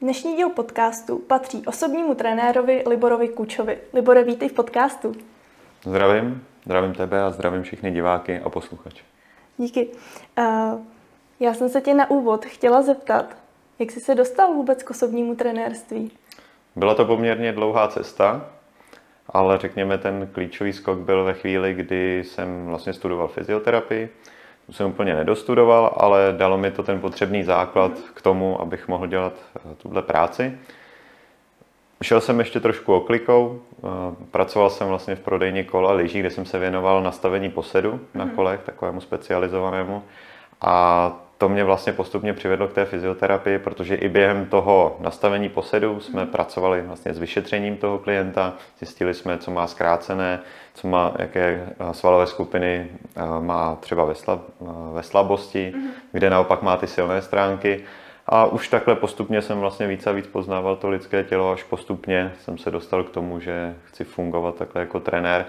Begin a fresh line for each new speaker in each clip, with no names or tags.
Dnešní díl podcastu patří osobnímu trenérovi Liborovi Kučovi. Libore, vítej v podcastu.
Zdravím, zdravím tebe a zdravím všechny diváky a posluchače.
Díky. Uh, já jsem se tě na úvod chtěla zeptat, jak jsi se dostal vůbec k osobnímu trenérství?
Byla to poměrně dlouhá cesta, ale řekněme ten klíčový skok byl ve chvíli, kdy jsem vlastně studoval fyzioterapii. Jsem úplně nedostudoval, ale dalo mi to ten potřebný základ k tomu, abych mohl dělat eh, tuhle práci. Šel jsem ještě trošku oklikou, eh, pracoval jsem vlastně v prodejně kola lyží, kde jsem se věnoval nastavení posedu na mhm. kolech, takovému specializovanému. A to mě vlastně postupně přivedlo k té fyzioterapii, protože i během toho nastavení posedu jsme mm. pracovali vlastně s vyšetřením toho klienta, zjistili jsme, co má zkrácené, co má, jaké eh, svalové skupiny eh, má třeba ve, slab, eh, ve slabosti, mm. kde naopak má ty silné stránky. A už takhle postupně jsem vlastně víc a víc poznával to lidské tělo, až postupně jsem se dostal k tomu, že chci fungovat takhle jako trenér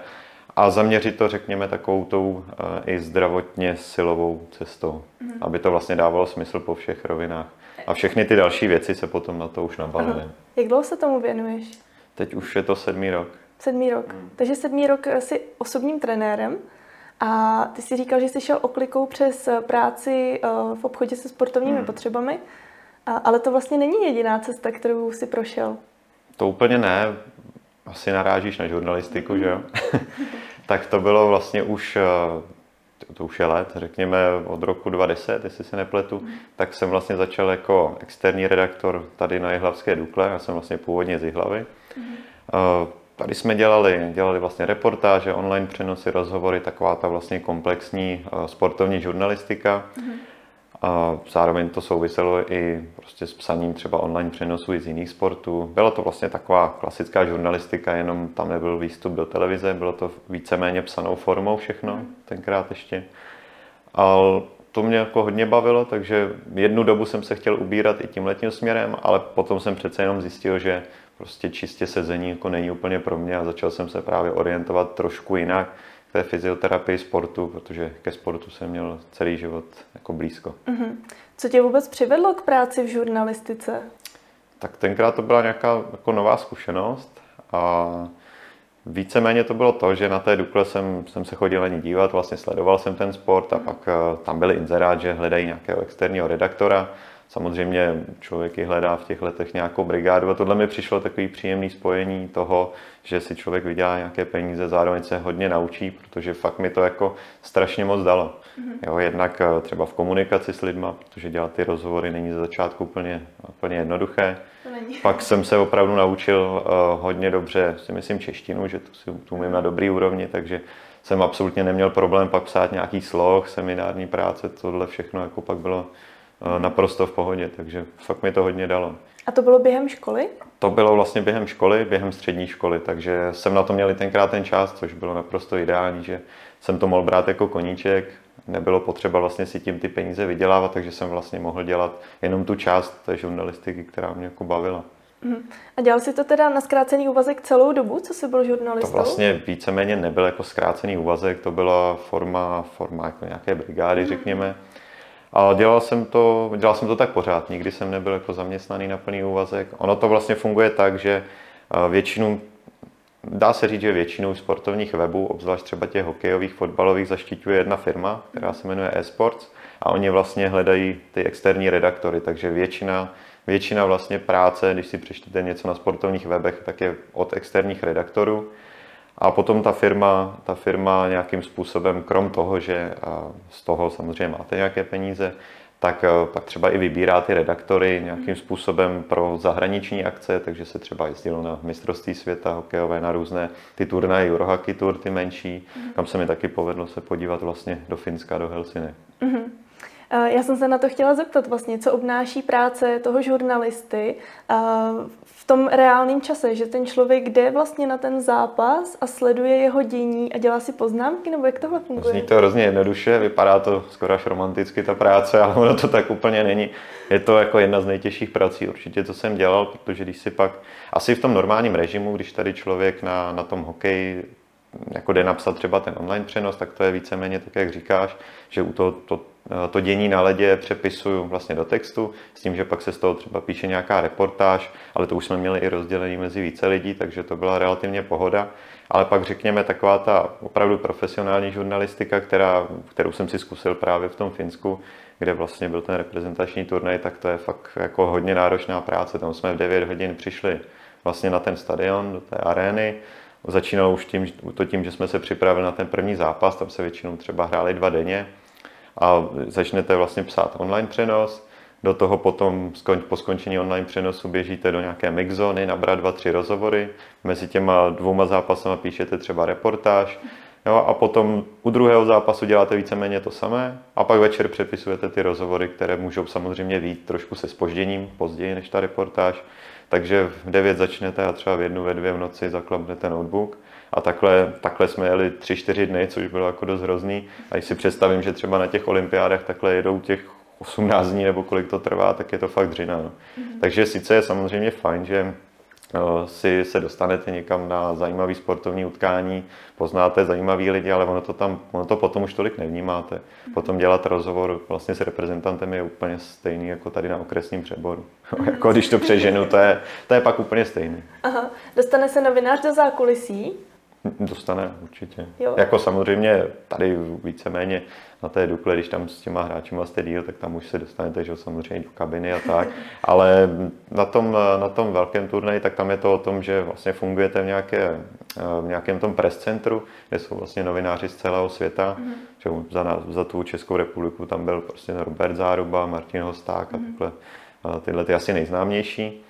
a zaměřit to, řekněme, takovou tou i zdravotně silovou cestou, mm. aby to vlastně dávalo smysl po všech rovinách. A všechny ty další věci se potom na to už nabalily.
Jak dlouho se tomu věnuješ?
Teď už je to sedmý rok.
Sedmý rok. Mm. Takže sedmý rok jsi osobním trenérem a ty si říkal, že jsi šel oklikou přes práci v obchodě se sportovními mm. potřebami, ale to vlastně není jediná cesta, kterou jsi prošel.
To úplně ne. Asi narážíš na žurnalistiku, že jo? tak to bylo vlastně už, eh, to už je let, řekněme od roku 2010, jestli se nepletu, tak jsem vlastně začal jako externí redaktor tady na Jihlavské Dukle, já jsem vlastně původně z Jihlavy. Mm. Tady jsme dělali, dělali vlastně reportáže, online přenosy, rozhovory, taková ta vlastně komplexní eh, sportovní žurnalistika. Mm. A zároveň to souviselo i prostě s psaním třeba online přenosů i z jiných sportů. Byla to vlastně taková klasická žurnalistika, jenom tam nebyl výstup do televize, bylo to víceméně psanou formou všechno mm. tenkrát ještě. A to mě jako hodně bavilo, takže jednu dobu jsem se chtěl ubírat i tím letním směrem, ale potom jsem přece jenom zjistil, že prostě čistě sezení jako není úplně pro mě a začal jsem se právě orientovat trošku jinak té fyzioterapii sportu, protože ke sportu jsem měl celý život jako blízko. Mm-hmm.
Co tě vůbec přivedlo k práci v žurnalistice?
Tak tenkrát to byla nějaká jako nová zkušenost a víceméně to bylo to, že na té Dukle jsem, jsem se chodil ani dívat, vlastně sledoval jsem ten sport a pak eh, tam byly inzerát, že hledají nějakého externího redaktora Samozřejmě člověk i hledá v těch letech nějakou brigádu a tohle mi přišlo takový příjemný spojení toho, že si člověk vydělá nějaké peníze, zároveň se hodně naučí, protože fakt mi to jako strašně moc dalo. Mm-hmm. Jo, jednak eh, třeba v komunikaci s lidma, protože dělat ty rozhovory není ze začátku úplně, úplně jednoduché. Pak jsem se opravdu naučil uh, hodně dobře, si myslím, češtinu, že tu si tu umím na dobrý úrovni, takže jsem absolutně neměl problém pak psát nějaký sloh, seminární práce, tohle všechno jako pak bylo Eh, naprosto v pohodě, takže fakt mi to hodně dalo.
A to bylo během školy?
To bylo vlastně během školy, během střední školy, takže jsem na to měl i tenkrát ten čas, což bylo naprosto ideální, že jsem to mohl brát jako koníček, nebylo potřeba vlastně si tím ty peníze vydělávat, takže jsem vlastně mohl dělat jenom tu část té žurnalistiky, která mě jako bavila.
Mhm. A dělal jsi to teda na zkrácený úvazek celou dobu, co jsi byl žurnalistou?
To vlastně víceméně nebyl jako zkrácený úvazek, to byla forma, forma jako nějaké brigády, mm. řekněme. A dělal jsem to, dělal jsem to tak pořád, nikdy jsem nebyl jako zaměstnaný na plný úvazek. Ono to vlastně funguje tak, že eh, většinu, dá se říct, že většinu sportovních webů, obzvlášť třeba těch hokejových, fotbalových, zaštiťuje jedna firma, která se jmenuje eSports a oni vlastně hledají ty externí redaktory, takže většina, většina vlastně práce, když si přečtete něco na sportovních webech, tak je od externích redaktorů. A potom ta firma, ta firma nějakým způsobem, krom toho, že z toho samozřejmě máte nějaké peníze, tak pak třeba i vybírá ty redaktory nějakým způsobem pro zahraniční akce, takže se třeba jezdilo na mistrovství světa hokejové, na různé ty turnaje, Eurohockey Tour, ty menší, kam se mi taky povedlo se podívat vlastně do Finska, do Helsinek. Mm-hmm.
Já jsem se na to chtěla zeptat vlastně, co obnáší práce toho žurnalisty v tom reálném čase, že ten člověk jde vlastně na ten zápas a sleduje jeho dění a dělá si poznámky, nebo jak tohle funguje?
Zní to hrozně jednoduše, vypadá to skoro až romanticky ta práce, ale ono to tak úplně není. Je to jako jedna z nejtěžších prací určitě, co jsem dělal, protože když si pak, asi v tom normálním režimu, když tady člověk na, na tom hokeji jako jde napsat třeba ten online přenos, tak to je víceméně tak, jak říkáš, že u toho to to dění na ledě přepisuju vlastně do textu, s tím, že pak se z toho třeba píše nějaká reportáž, ale to už jsme měli i rozdělení mezi více lidí, takže to byla relativně pohoda. Ale pak řekněme taková ta opravdu profesionální žurnalistika, která, kterou jsem si zkusil právě v tom Finsku, kde vlastně byl ten reprezentační turnaj, tak to je fakt jako hodně náročná práce. Tam jsme v 9 hodin přišli vlastně na ten stadion, do té arény. Začínalo už tím, to tím, že jsme se připravili na ten první zápas, tam se většinou třeba hráli dva denně a začnete vlastně psát online přenos, do toho potom po skončení online přenosu běžíte do nějaké mixzóny, nabrat dva, tři rozhovory, mezi těma dvouma zápasama píšete třeba reportáž, jo, a potom u druhého zápasu děláte víceméně to samé. A pak večer přepisujete ty rozhovory, které můžou samozřejmě být trošku se spožděním, později než ta reportáž. Takže v 9 začnete a třeba v jednu, ve dvě v noci zaklapnete notebook a takhle, takhle jsme jeli 3-4 dny, což bylo jako dost hrozný. A když si představím, že třeba na těch olympiádách takhle jedou těch 18 dní nebo kolik to trvá, tak je to fakt dřina. No. Mm-hmm. Takže sice je samozřejmě fajn, že Eh, si se dostanete někam na zajímavý sportovní utkání, poznáte zajímavý lidi, ale ono to tam, ono to potom už tolik nevnímáte. Potom dělat rozhovor vlastně s reprezentantem je úplně stejný jako tady na okresním přeboru. jako když to přeženu, to je, to je pak úplně stejný.
Aha. Dostane se novinář do zákulisí?
Dostane, určitě. Jo. Jako samozřejmě tady víceméně na té Dukle, když tam s těma hráči jste díl, tak tam už se dostanete, že samozřejmě do kabiny a tak. Ale na tom, na tom velkém turnaji, tak tam je to o tom, že vlastně fungujete v, nějaké, v nějakém tom press centru, kde jsou vlastně novináři z celého světa. Mm. Že za, nás, za tu Českou republiku tam byl prostě Robert Záruba, Martin Hosták a mm. takhle. A tyhle ty asi nejznámější.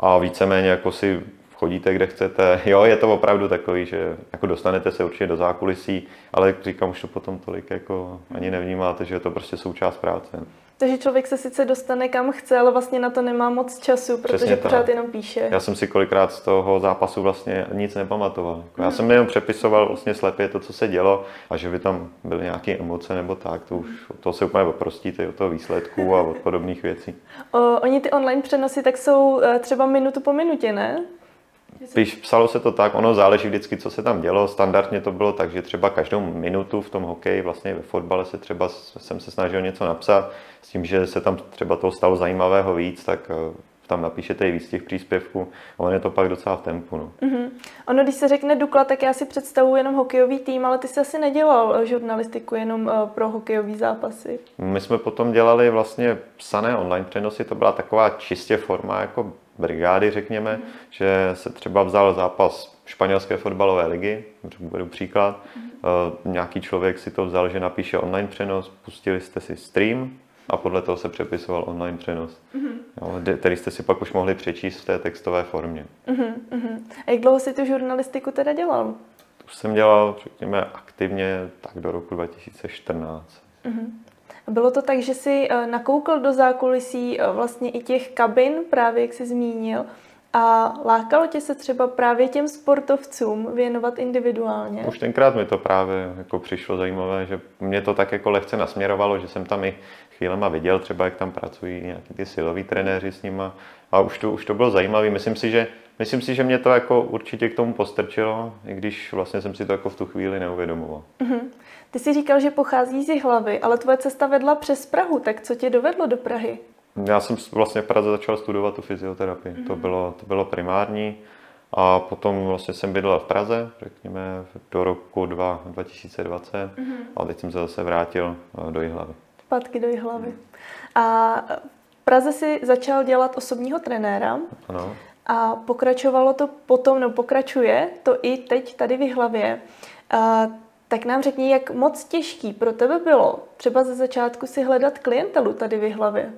A víceméně jako si chodíte, kde chcete. Jo, je to opravdu takový, že jako dostanete se určitě do zákulisí, ale říkám, už to potom tolik jako ani nevnímáte, že je to prostě součást práce.
Takže člověk se sice dostane kam chce, ale vlastně na to nemá moc času, protože Přesně pořád tak. jenom píše.
Já jsem si kolikrát z toho zápasu vlastně nic nepamatoval. Jako já jsem jenom přepisoval vlastně slepě to, co se dělo a že by tam byly nějaké emoce nebo tak, to už to se úplně oprostíte od toho výsledku a od podobných věcí.
O, oni ty online přenosy tak jsou eh, třeba minutu po minutě, ne?
Když psalo se to tak, ono záleží vždycky, co se tam dělo. Standardně to bylo tak, že třeba každou minutu v tom hokeji, vlastně ve fotbale se třeba jsem se snažil něco napsat, s tím, že se tam třeba toho stalo zajímavého víc, tak eh, tam napíšete i víc těch příspěvků. On je to pak docela v tempu. No.
Mm-hmm. Ono, když se řekne Dukla, tak já si představuji jenom hokejový tým, ale ty jsi asi nedělal eh, žurnalistiku jenom eh, pro hokejové zápasy.
My jsme potom dělali vlastně psané online přenosy, to byla taková čistě forma jako brigády, řekněme, mm. že se třeba vzal zápas španělské fotbalové ligy, budu příklad, mm. nějaký člověk si to vzal, že napíše online přenos, pustili jste si stream a podle toho se přepisoval online přenos, mm. jo, který jste si pak už mohli přečíst v té textové formě.
Mm. A jak dlouho jsi tu žurnalistiku teda dělal?
Už jsem dělal, řekněme, aktivně tak do roku 2014. Mm.
Bylo to tak, že jsi eh, nakoukl do zákulisí eh, vlastně i těch kabin, právě jak jsi zmínil, a lákalo tě se třeba právě těm sportovcům věnovat individuálně?
Už tenkrát mi to právě jako přišlo zajímavé, že mě to tak jako lehce nasměrovalo, že jsem tam i chvílema viděl třeba, jak tam pracují nějaký ty siloví trenéři s nima a už to, už to bylo zajímavé. Myslím si, že Myslím si, že mě to jako určitě k tomu postrčilo, i když vlastně jsem si to jako v tu chvíli neuvědomoval. Mm-hmm.
Ty jsi říkal, že pochází z hlavy, ale tvoje cesta vedla přes Prahu, tak co tě dovedlo do Prahy?
Já jsem vlastně v Praze začal studovat tu fyzioterapii, mm-hmm. to, bylo, to bylo primární. A potom vlastně jsem bydlel v Praze, řekněme, do roku 2, 2020 mm-hmm. a teď jsem se zase vrátil eh, do Jihlavy.
Zpátky do Jihlavy. A v Praze si začal dělat osobního trenéra.
Ano.
A pokračovalo to potom, no pokračuje to i teď tady v Jihlavě. A tak nám řekni, jak moc těžký pro tebe bylo třeba ze začátku si hledat klientelu tady v hlavě.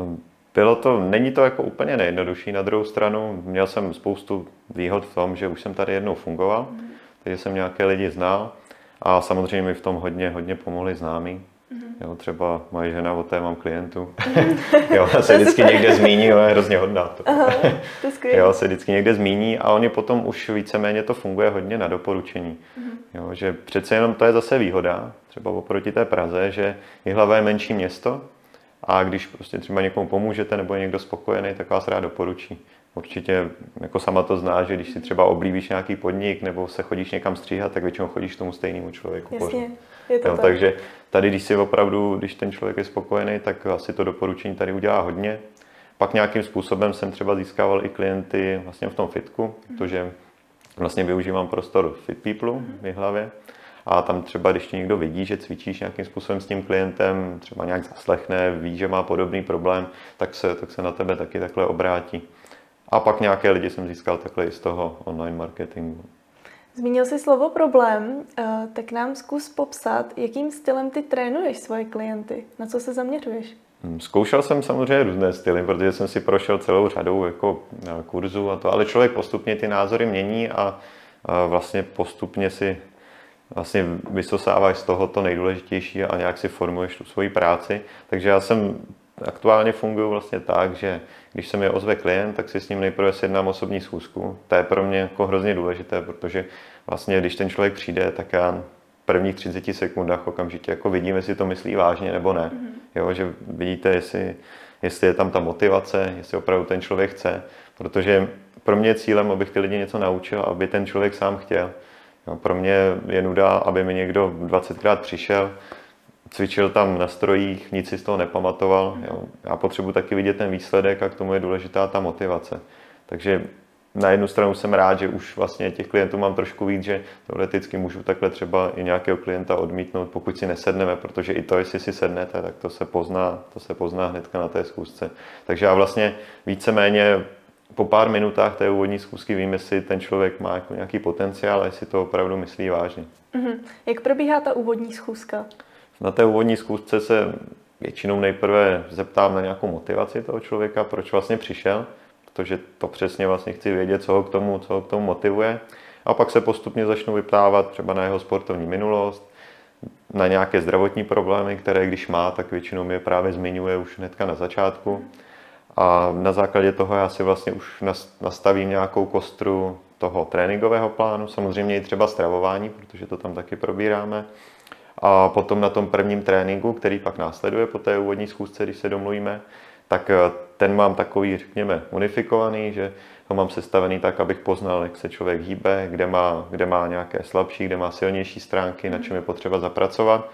Ehm, bylo to, není to jako úplně nejjednodušší. Na druhou stranu měl jsem spoustu výhod v tom, že už jsem tady jednou fungoval, mm. takže jsem nějaké lidi znal a samozřejmě mi v tom hodně, hodně pomohli známí. Mm-hmm. Jo, třeba moje žena, o té mám klientu. jo, se vždycky někde zmíní, jo, je hrozně hodná. To. Aha, to jo, se vždycky někde zmíní a oni potom už víceméně to funguje hodně na doporučení. Mm-hmm. Jo, že přece jenom to je zase výhoda, třeba oproti té Praze, že Jihlava je menší město a když prostě třeba někomu pomůžete nebo je někdo spokojený, tak vás rád doporučí. určitě jako sama to zná, že když si třeba oblíbíš nějaký podnik nebo se chodíš někam stříhat, tak většinou chodíš tomu stejnému člověku.
Jasně, je to
jo,
tak.
Takže tady, když si opravdu, když ten člověk je spokojený, tak asi to doporučení tady udělá hodně. Pak nějakým způsobem jsem třeba získával i klienty vlastně v tom fitku, protože vlastně využívám prostor Fit People v hlavě. A tam třeba, když ti někdo vidí, že cvičíš nějakým způsobem s tím klientem, třeba nějak zaslechne, ví, že má podobný problém, tak se, tak se na tebe taky takhle obrátí. A pak nějaké lidi jsem získal takhle i z toho online marketingu.
Zmínil jsi slovo problém, eh, tak nám zkus popsat, jakým stylem ty trénuješ svoje klienty, na co se zaměřuješ?
Hmm, zkoušel jsem samozřejmě různé styly, protože jsem si prošel celou řadou jako eh, kurzů a to, ale člověk postupně ty názory mění a, a vlastně postupně si vlastně vysosáváš z toho to nejdůležitější a nějak si formuješ tu svoji práci. Takže já jsem aktuálně funguji vlastně tak, že když se mi ozve klient, tak si s ním nejprve sjednám osobní schůzku. To je pro mě jako hrozně důležité, protože vlastně když ten člověk přijde, tak já v prvních 30 sekundách okamžitě jako vidím, jestli to myslí vážně nebo ne. Mm-hmm. Jo, že vidíte, jestli, jestli je tam ta motivace, jestli opravdu ten člověk chce, protože pro mě je cílem, abych ty lidi něco naučil, aby ten člověk sám chtěl. Jo, pro mě je nuda, aby mi někdo 20krát přišel, cvičil tam na strojích, nic si z toho nepamatoval. Jo. Já potřebuji taky vidět ten výsledek a k tomu je důležitá ta motivace. Takže na jednu stranu jsem rád, že už vlastně těch klientů mám trošku víc, že teoreticky můžu takhle třeba i nějakého klienta odmítnout, pokud si nesedneme, protože i to, jestli si sednete, tak to se pozná, to se pozná hnedka na té schůzce. Takže já vlastně víceméně po pár minutách té úvodní schůzky vím, jestli ten člověk má jako nějaký potenciál a jestli to opravdu myslí vážně.
Mm-hmm. Jak probíhá ta úvodní schůzka?
Na té úvodní schůzce se většinou nejprve zeptám na nějakou motivaci toho člověka, proč vlastně přišel, protože to přesně vlastně chci vědět, co ho k tomu, co ho k tomu motivuje. A pak se postupně začnu vyptávat třeba na jeho sportovní minulost, na nějaké zdravotní problémy, které když má, tak většinou mi je právě zmiňuje už hnedka na začátku. A na základě toho já si vlastně už nastavím nějakou kostru toho tréninkového plánu, samozřejmě i třeba stravování, protože to tam taky probíráme. A potom na tom prvním tréninku, který pak následuje po té úvodní schůzce, když se domluvíme, tak eh, ten mám takový, řekněme, unifikovaný, že ho mám sestavený tak, abych poznal, jak se člověk hýbe, kde má, kde má nějaké slabší, kde má silnější stránky, na čem je potřeba zapracovat.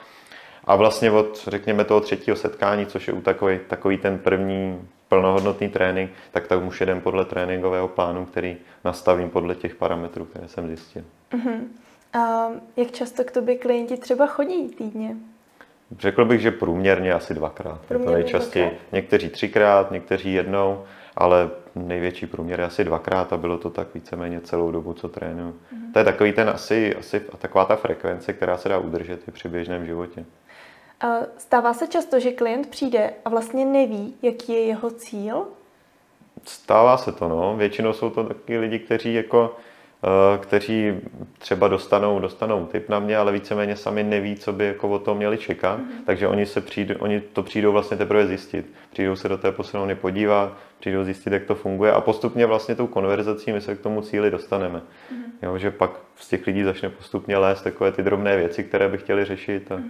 A vlastně od, řekněme, toho třetího setkání, což je u takový, takový ten první plnohodnotný trénink, tak tak už jedem podle tréninkového plánu, který nastavím podle těch parametrů, které jsem zjistil. Uh-huh.
A jak často k tobě klienti třeba chodí týdně?
Řekl bych, že průměrně asi dvakrát. Průměrně to nejčastěji. Dvakrát? Někteří třikrát, někteří jednou, ale největší průměr je asi dvakrát a bylo to tak víceméně celou dobu, co trénuju. Mm-hmm. To je takový ten asi, asi taková ta frekvence, která se dá udržet i při běžném životě.
Stává se často, že klient přijde a vlastně neví, jaký je jeho cíl?
Stává se to, no. Většinou jsou to taky lidi, kteří jako kteří třeba dostanou, dostanou tip na mě, ale víceméně sami neví, co by jako o tom měli čekat, mm-hmm. takže oni, se přijdou, oni to přijdou vlastně teprve zjistit. Přijdou se do té posilovny podívat, přijdou zjistit, jak to funguje a postupně vlastně tou konverzací my se k tomu cíli dostaneme. Mm-hmm. Jo, že pak z těch lidí začne postupně lézt takové ty drobné věci, které by chtěli řešit. A mm-hmm.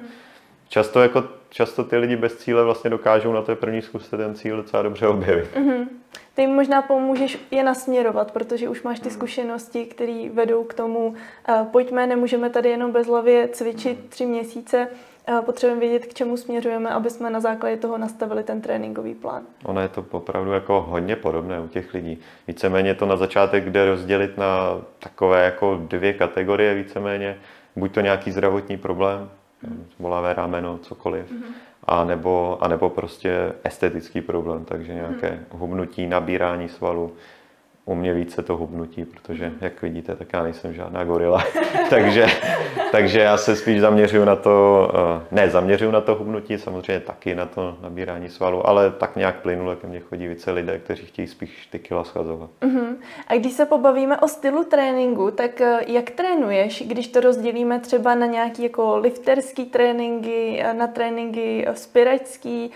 Často, jako, často ty lidi bez cíle vlastně dokážou na té první zkusce ten cíl docela dobře objevit. Mm-hmm.
Ty jim možná pomůžeš je nasměrovat, protože už máš ty zkušenosti, které vedou k tomu, uh, pojďme, nemůžeme tady jenom bezhlavě cvičit tři měsíce, uh, potřebujeme vědět, k čemu směřujeme, aby jsme na základě toho nastavili ten tréninkový plán.
Ono je to opravdu jako hodně podobné u těch lidí. Víceméně to na začátek jde rozdělit na takové jako dvě kategorie víceméně. Buď to nějaký zdravotní problém, bolavé rameno, cokoliv. Mm-hmm a nebo, a nebo prostě estetický problém, takže nějaké hmm. hubnutí, nabírání svalu, u mě více to hubnutí, protože, jak vidíte, tak já nejsem žádná gorila. takže, takže já se spíš zaměřuju na to, eh, ne, zaměřuju na to hubnutí, samozřejmě taky na to nabírání svalu, ale tak nějak plynule ke mně chodí více lidé, kteří chtějí spíš ty kila schazovat. Uh-huh.
A když se pobavíme o stylu tréninku, tak eh, jak trénuješ, když to rozdělíme třeba na nějaký jako lifterský tréninky, eh, na tréninky spiračský,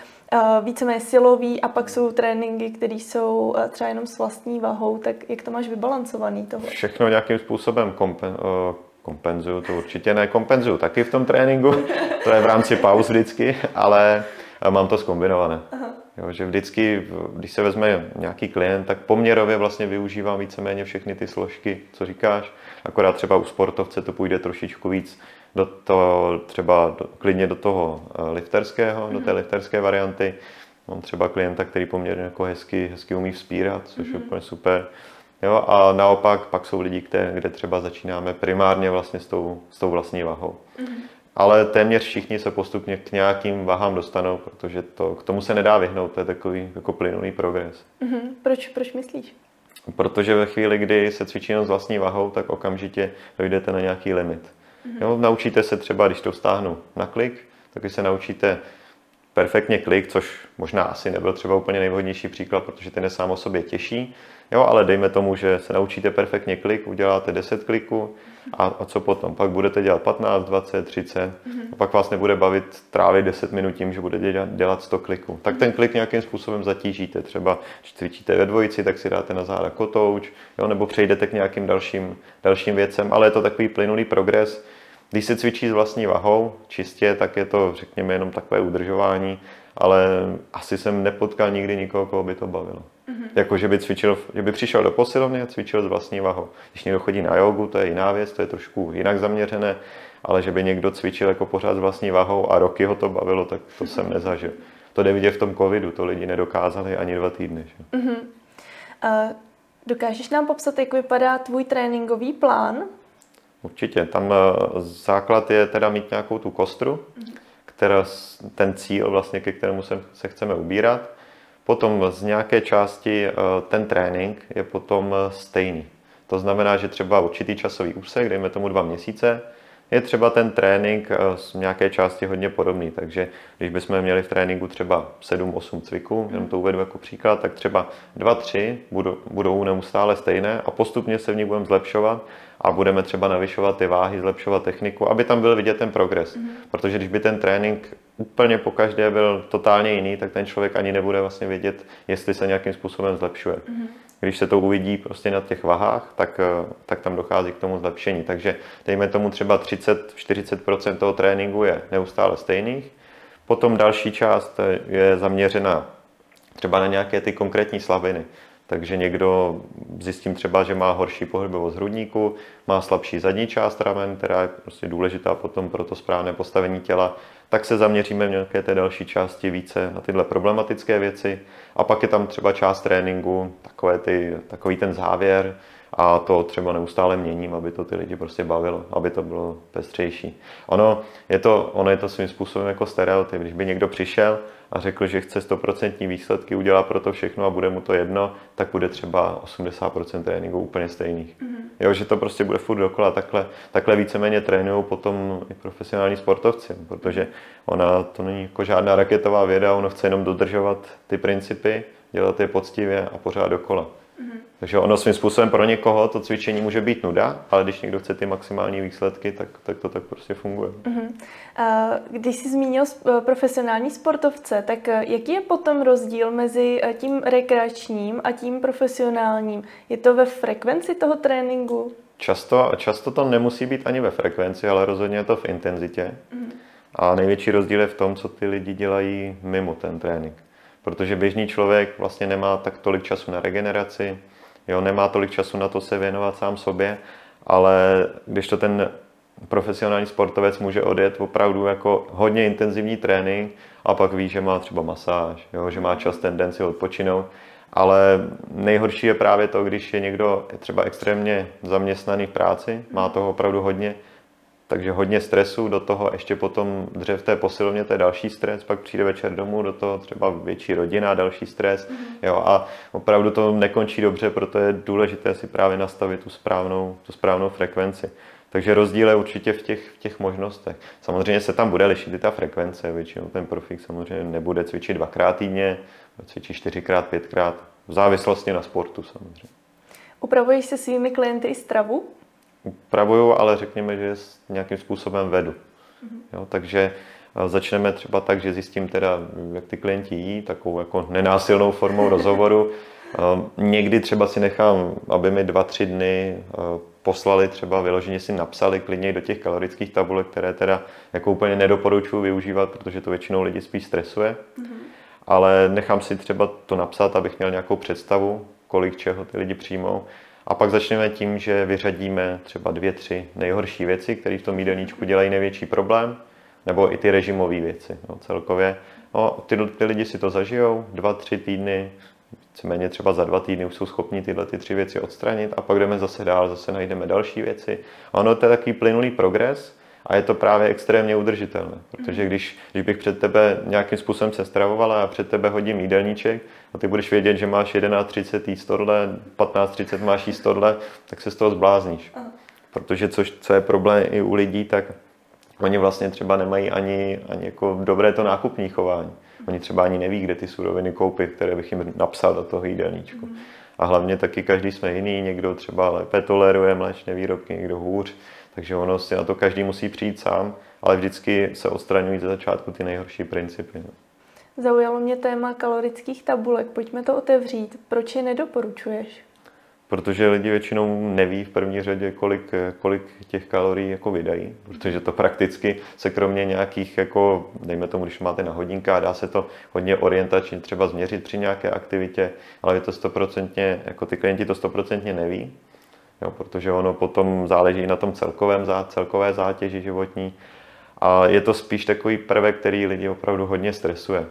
víceméně silový a pak jsou tréninky, které jsou eh, třeba jenom s vlastní vahou, tak jak to máš vybalancovaný toho?
Všechno nějakým způsobem kompen, eh, kompenzuju, to určitě ne, kompenzuju taky v tom tréninku, to je v rámci pauz vždycky, ale mám to zkombinované. Aha. Jo, že vždycky, když se vezme nějaký klient, tak poměrově vlastně využívám víceméně všechny ty složky, co říkáš. Akorát třeba u sportovce to půjde trošičku víc do toho, třeba do, klidně do toho eh, lifterského, mm-hmm. do té mhm. lifterské varianty. Mám třeba klienta, který poměrně jako hezky, hezky umí vzpírat, což mm-hmm. je mhm. úplně super. Jo, a naopak pak jsou lidi, kde, kde třeba začínáme primárně vlastně s tou, s tou vlastní vahou. Mm-hmm. Ale téměř všichni se postupně k nějakým vahám dostanou, protože to, k tomu se nedá vyhnout, to je takový jako plynulý progres.
Mm-hmm. Proč, proč myslíš?
Protože ve chvíli, kdy se cvičí jenom s vlastní vahou, tak okamžitě dojdete na nějaký limit. Mm-hmm. Jo, naučíte se třeba, když to stáhnu na klik, tak když se naučíte perfektně klik, což možná asi nebyl třeba úplně nejvhodnější příklad, protože ten je sám o sobě těžší, jo, ale dejme tomu, že se naučíte perfektně klik, uděláte 10 kliků a, a co potom? Pak budete dělat 15, 20, 30 mm-hmm. a pak vás nebude bavit trávit 10 minut tím, že budete dělat, dělat 100 kliků. Tak ten klik nějakým způsobem zatížíte. Třeba když cvičíte ve dvojici, tak si dáte na záda kotouč, jo, nebo přejdete k nějakým dalším, dalším věcem, ale je to takový plynulý progres, když se cvičí s vlastní vahou čistě, tak je to, řekněme, jenom takové udržování, ale asi jsem nepotkal nikdy nikoho, koho by to bavilo. Mm-hmm. Jako, že by, cvičil, že by přišel do posilovny a cvičil s vlastní vahou. Když někdo chodí na jogu, to je jiná věc, to je trošku jinak zaměřené, ale že by někdo cvičil jako pořád s vlastní vahou a roky ho to bavilo, tak to jsem nezažil. To jde vidět v tom covidu, to lidi nedokázali ani dva týdny. Že? Mm-hmm.
Uh, dokážeš nám popsat, jak vypadá tvůj tréninkový plán?
Určitě. Tam eh, základ je teda mít nějakou tu kostru, která, ten cíl, vlastně, ke kterému se, se chceme ubírat. Potom z nějaké části eh, ten trénink je potom eh, stejný. To znamená, že třeba určitý časový úsek, dejme tomu dva měsíce, je třeba ten trénink z nějaké části hodně podobný. Takže když bychom měli v tréninku třeba 7-8 cviků, jenom to uvedu jako příklad, tak třeba 2-3 budou, budou neustále stejné a postupně se v nich budeme zlepšovat a budeme třeba navyšovat ty váhy, zlepšovat techniku, aby tam byl vidět ten progres. Mm. Protože když by ten trénink úplně po každé byl totálně jiný, tak ten člověk ani nebude vlastně vědět, jestli se nějakým způsobem zlepšuje. Mm. Když se to uvidí prostě na těch vahách, tak, eh, tak tam dochází k tomu zlepšení. Takže dejme tomu třeba 30-40% toho tréninku je neustále stejných. Potom další část je zaměřena třeba na nějaké ty konkrétní slabiny. Takže někdo zjistím třeba, že má horší pohybovost hrudníku, má slabší zadní část ramen, která je prostě důležitá potom pro to správné postavení těla, tak se zaměříme v nějaké té další části více na tyhle problematické věci. A pak je tam třeba část tréninku, takové ty, takový ten závěr, a to třeba neustále měním, aby to ty lidi prostě bavilo, aby to bylo pestřejší. Ono je to, ono je to svým způsobem jako stereotyp. Když by někdo přišel a řekl, že chce 100% výsledky, udělá pro to všechno a bude mu to jedno, tak bude třeba 80% tréninku úplně stejných. Mm-hmm. Jo, že to prostě bude furt dokola. Takhle, takhle víceméně trénují potom i profesionální sportovci, protože ona to není jako žádná raketová věda, ono chce jenom dodržovat ty principy, dělat je poctivě a pořád dokola. Mm-hmm. Takže ono svým způsobem pro někoho to cvičení může být nuda, ale když někdo chce ty maximální výsledky, tak, tak to tak prostě funguje. Mm-hmm.
Když jsi zmínil profesionální sportovce, tak eh, jaký je potom rozdíl mezi eh, tím rekreačním a tím profesionálním? Je to ve frekvenci toho tréninku?
Často, často to nemusí být ani ve frekvenci, ale rozhodně je to v intenzitě. Mm-hmm. A největší rozdíl je v tom, co ty lidi dělají mimo ten trénink protože běžný člověk vlastně nemá tak tolik času na regeneraci, jo, nemá tolik času na to se věnovat sám sobě, ale když to ten profesionální sportovec může odjet opravdu jako hodně intenzivní trénink a pak ví, že má třeba masáž, jo, že má čas tendenci odpočinout, ale nejhorší je právě to, když je někdo třeba extrémně zaměstnaný v práci, má toho opravdu hodně, takže hodně stresu, do toho ještě potom dřev té posilovně, to je další stres, pak přijde večer domů, do toho třeba větší rodina, další stres. Mm-hmm. Jo, a opravdu to nekončí dobře, proto je důležité si právě nastavit tu správnou, tu správnou frekvenci. Takže rozdíl je určitě v těch, v těch možnostech. Samozřejmě se tam bude lišit i ta frekvence, většinou ten profik samozřejmě nebude cvičit dvakrát týdně, cvičí čtyřikrát, pětkrát, v závislosti na sportu samozřejmě.
Upravuješ se svými klienty i stravu?
Upravuju, ale řekněme, že nějakým způsobem vedu. Mm-hmm. Jo, takže eh, začneme třeba tak, že zjistím teda, jak ty klienti jí, takovou jako nenásilnou formou rozhovoru. Eh, někdy třeba si nechám, aby mi dva, tři dny eh, poslali třeba vyloženě si napsali klidně do těch kalorických tabulek, které teda jako úplně nedoporučuji využívat, protože to většinou lidi spíš stresuje. Mm-hmm. ale nechám si třeba to napsat, abych měl nějakou představu, kolik čeho ty lidi přijmou. A pak začneme tím, že vyřadíme třeba dvě, tři nejhorší věci, které v tom jídelníčku dělají největší problém, nebo i ty režimové věci no, celkově. No, ty, ty lidi si to zažijou, dva, tři týdny, víceméně třeba za dva týdny už jsou schopni tyhle ty tři věci odstranit a pak jdeme zase dál, zase najdeme další věci. A ono to je takový plynulý progres a je to právě extrémně udržitelné, protože když, když bych před tebe nějakým způsobem se stravovala a před tebe hodím jídelníček a ty budeš vědět, že máš 11.30 jíst tohle, 15.30 máš jíst tohle, tak se z toho zblázníš. Protože což, co je problém i u lidí, tak oni vlastně třeba nemají ani, ani jako dobré to nákupní chování. Oni třeba ani neví, kde ty suroviny koupit, které bych jim napsal do toho jídelníčku. Mm. A hlavně taky každý jsme jiný, někdo třeba lépe toleruje mléčné výrobky, někdo hůř, takže ono si na to každý musí přijít sám, ale vždycky se odstraňují ze začátku ty nejhorší principy. No.
Zaujalo mě téma kalorických tabulek, pojďme to otevřít. Proč je nedoporučuješ?
protože lidi většinou neví v první řadě, kolik, kolik těch kalorií jako vydají, protože to prakticky se kromě nějakých, jako, dejme tomu, když máte na hodinka, dá se to hodně orientačně třeba změřit při nějaké aktivitě, ale je to stoprocentně, jako ty klienti to stoprocentně neví, jo, protože ono potom záleží na tom celkovém, celkové zátěži životní a je to spíš takový prvek, který lidi opravdu hodně stresuje.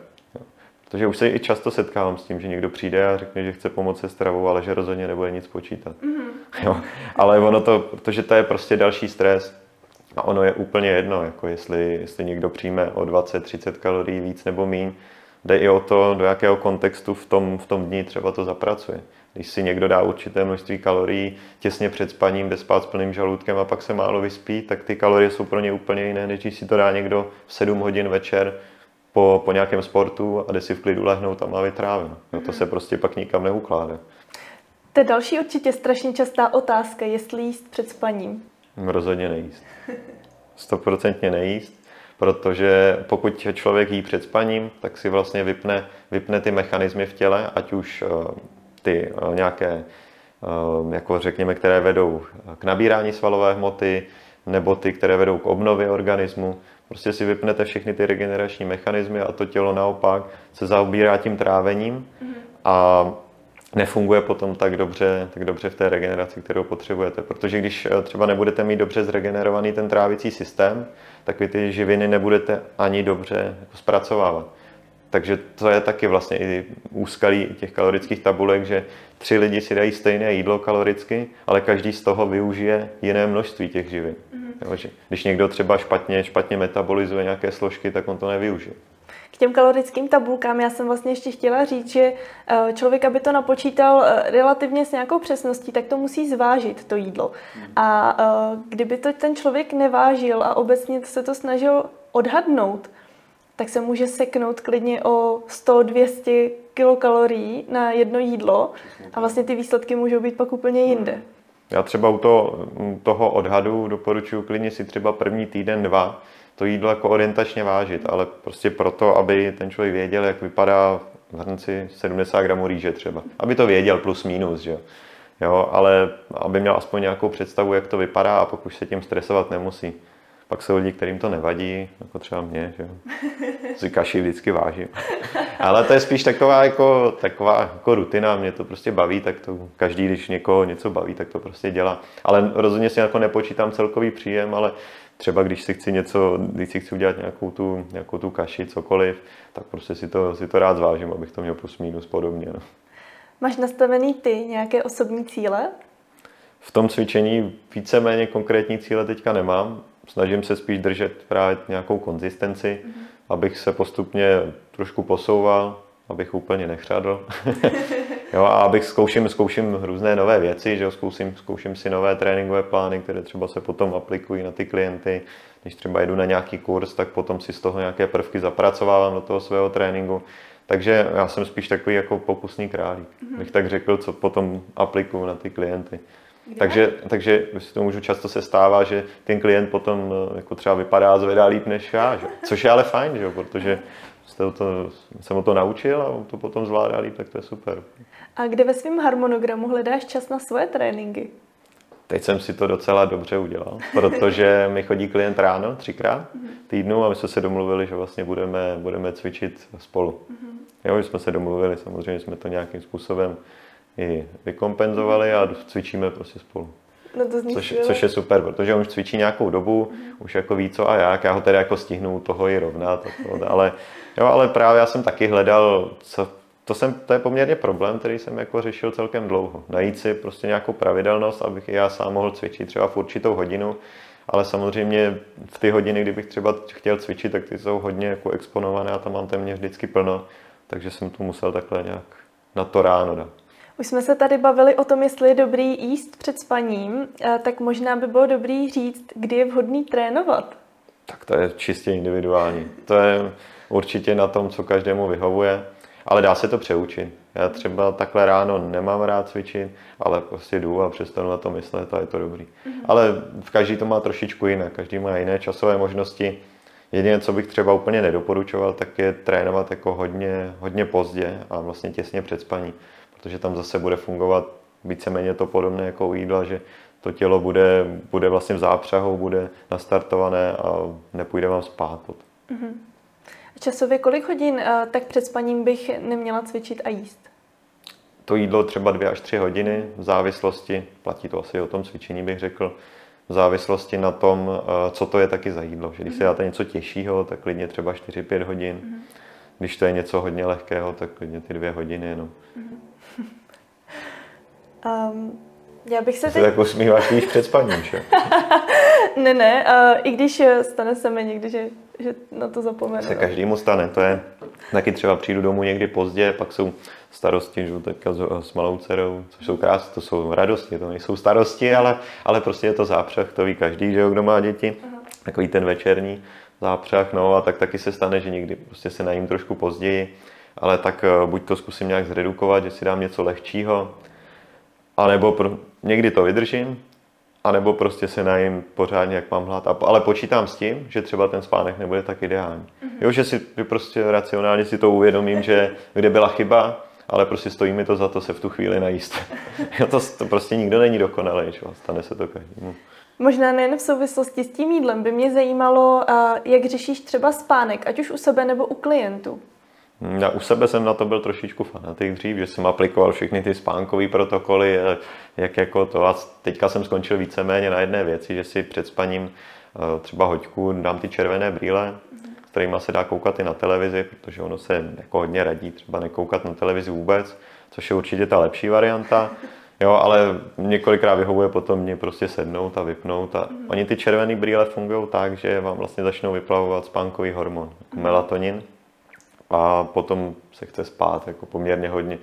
Protože už se i často setkávám s tím, že někdo přijde a řekne, že chce pomoct se stravou, ale že rozhodně nebude nic počítat. Mm-hmm. Jo. Ale ono to, protože to je prostě další stres a ono je úplně jedno, jako jestli, jestli někdo přijme o 20-30 kalorií víc nebo míň, jde i o to, do jakého kontextu v tom, v tom dní třeba to zapracuje. Když si někdo dá určité množství kalorií těsně před spaním, jde spát s plným žaludkem a pak se málo vyspí, tak ty kalorie jsou pro ně úplně jiné, než když si to dá někdo v 7 hodin večer po, po nějakém sportu a jde si v klidu lehnout a má vytráveno. No, to se prostě pak nikam neukládá.
To je další určitě strašně častá otázka, jestli jíst před spaním.
Rozhodně nejíst. Stoprocentně nejíst, protože pokud člověk jí před spaním, tak si vlastně vypne, vypne ty mechanismy v těle, ať už uh, ty uh, nějaké, uh, jako řekněme, které vedou k nabírání svalové hmoty, nebo ty, které vedou k obnově organismu. Prostě si vypnete všechny ty regenerační mechanismy a to tělo naopak se zaobírá tím trávením a nefunguje potom tak dobře, tak dobře v té regeneraci, kterou potřebujete. Protože když eh, třeba nebudete mít dobře zregenerovaný ten trávicí systém, tak vy ty živiny nebudete ani dobře jako zpracovávat. Takže to je taky vlastně i úskalí těch kalorických tabulek, že tři lidi si dají stejné jídlo kaloricky, ale každý z toho využije jiné množství těch živin. Mm-hmm. Jo, že když někdo třeba špatně, špatně metabolizuje nějaké složky, tak on to nevyužije.
K těm kalorickým tabulkám já jsem vlastně ještě chtěla říct, že eh, člověk, aby to napočítal eh, relativně s nějakou přesností, tak to musí zvážit, to jídlo. A eh, kdyby to ten člověk nevážil a obecně se to snažil odhadnout, tak se může seknout klidně o 100-200 kilokalorií na jedno jídlo a vlastně ty výsledky můžou být pak úplně jinde.
Já třeba u toho, toho odhadu doporučuji klidně si třeba první týden, dva to jídlo jako orientačně vážit, ale prostě proto, aby ten člověk věděl, jak vypadá v hrnci 70 gramů rýže třeba. Aby to věděl plus minus, že jo. ale aby měl aspoň nějakou představu, jak to vypadá a pokud se tím stresovat nemusí. Pak jsou lidi, kterým to nevadí, jako třeba mě, že. Si kaši vždycky vážím. Ale to je spíš taková jako, taková jako rutina, mě to prostě baví, tak to každý, když někoho něco baví, tak to prostě dělá. Ale rozhodně si jako nepočítám celkový příjem, ale třeba když si chci něco, když si chci udělat nějakou tu, nějakou tu kaši, cokoliv, tak prostě si to, si to rád zvážím, abych to měl plus minus podobně. No.
Máš nastavený ty nějaké osobní cíle?
V tom cvičení víceméně konkrétní cíle teďka nemám snažím se spíš držet právě nějakou konzistenci, mm-hmm. abych se postupně trošku posouval, abych úplně nechřadl. jo, a abych zkouším, zkouším různé nové věci, že jo, zkouším, zkouším si nové tréninkové plány, které třeba se potom aplikují na ty klienty. Když třeba jedu na nějaký kurz, tak potom si z toho nějaké prvky zapracovávám do toho svého tréninku. Takže já jsem spíš takový jako pokusný králík, mm-hmm. bych tak řekl, co potom aplikuju na ty klienty. Takže, takže si to můžu často se stává, že ten klient potom eh, jako třeba vypadá a zvedá líp než já, že? což je ale fajn, že? protože to, to, jsem ho to naučil a on to potom zvládá líp, tak to je super.
A kde ve svém harmonogramu hledáš čas na svoje tréninky?
Teď jsem si to docela dobře udělal, protože mi chodí klient ráno třikrát týdnu a my jsme se domluvili, že vlastně budeme, budeme cvičit spolu. Jo, že jsme se domluvili, samozřejmě jsme to nějakým způsobem i vykompenzovali a cvičíme prostě spolu.
No to zní
Což, což je super, protože on už cvičí nějakou dobu, mm. už jako ví co a jak, já ho tedy jako stihnu toho i rovnat, to, ale, jo, ale právě já jsem taky hledal, co, to, jsem, to je poměrně problém, který jsem jako řešil celkem dlouho. Najít si prostě nějakou pravidelnost, abych i já sám mohl cvičit třeba v určitou hodinu, ale samozřejmě v ty hodiny, kdybych třeba chtěl cvičit, tak ty jsou hodně jako exponované a tam mám téměř vždycky plno, takže jsem to musel takhle nějak na to ráno dát.
Už jsme se tady bavili o tom, jestli je dobrý jíst před spaním, eh, tak možná by bylo dobrý říct, kdy je vhodný trénovat.
Tak to je čistě individuální. To je určitě na tom, co každému vyhovuje, ale dá se to přeučit. Já třeba takhle ráno nemám rád cvičit, ale prostě jdu a přestanu na to myslet a je to dobrý. Mm-hmm. Ale v každý to má trošičku jiné, každý má jiné časové možnosti. Jediné, co bych třeba úplně nedoporučoval, tak je trénovat jako hodně, hodně pozdě a vlastně těsně před spaní protože tam zase bude fungovat víceméně to podobné jako u jídla, že to tělo bude, bude vlastně v zápřahu, bude nastartované a nepůjde vám spát. Mm-hmm.
Časově kolik hodin uh, tak před spaním bych neměla cvičit a jíst?
To jídlo třeba dvě až tři hodiny v závislosti, platí to asi o tom cvičení bych řekl, v závislosti na tom, uh, co to je taky za jídlo. Že když mm-hmm. se dáte něco těžšího, tak klidně třeba 4-5 hodin. Mm-hmm. Když to je něco hodně lehkého, tak klidně ty dvě hodiny. No. Mm-hmm.
Um, já bych se
teď... Tak usmíváš víš před spaním, že?
ne, ne, uh, i když eh, stane se mi někdy, že, že na to zapomenu.
Se každému stane, to je, taky třeba přijdu domů někdy pozdě, pak jsou starosti, že teďka s, s malou dcerou, což jsou krásné, to jsou radosti, to nejsou starosti, ale, ale prostě je to zápřeh, to ví každý, že jo, kdo má děti, uh-huh. takový ten večerní zápřeh, no a tak taky se stane, že někdy prostě se najím trošku později, ale tak eh, buď to zkusím nějak zredukovat, že si dám něco lehčího, anebo pro, někdy to vydržím, anebo prostě se najím pořádně, jak mám hlad. Ale počítám s tím, že třeba ten spánek nebude tak ideální. Mm-hmm. Jo, že si že prostě racionálně si to uvědomím, že kde byla chyba, ale prostě stojí mi to za to se v tu chvíli najíst. jo, to, to prostě nikdo není dokonalý, že? stane se to každému.
Možná nejen v souvislosti s tím jídlem by mě zajímalo, jak řešíš třeba spánek, ať už u sebe nebo u klientů.
Já u sebe jsem na to byl trošičku fanatik dřív, že jsem aplikoval všechny ty spánkové protokoly, eh, jak jako to a teďka jsem skončil víceméně na jedné věci, že si před spaním eh, třeba hoďku dám ty červené brýle, s kterými se dá koukat i na televizi, protože ono se jako hodně radí třeba nekoukat na televizi vůbec, což je určitě ta lepší varianta. Jo, ale několikrát vyhovuje potom mě prostě sednout a vypnout. A mm. oni ty červené brýle fungují tak, že vám vlastně začnou vyplavovat spánkový hormon, jako melatonin a potom se chce spát jako poměrně hodně.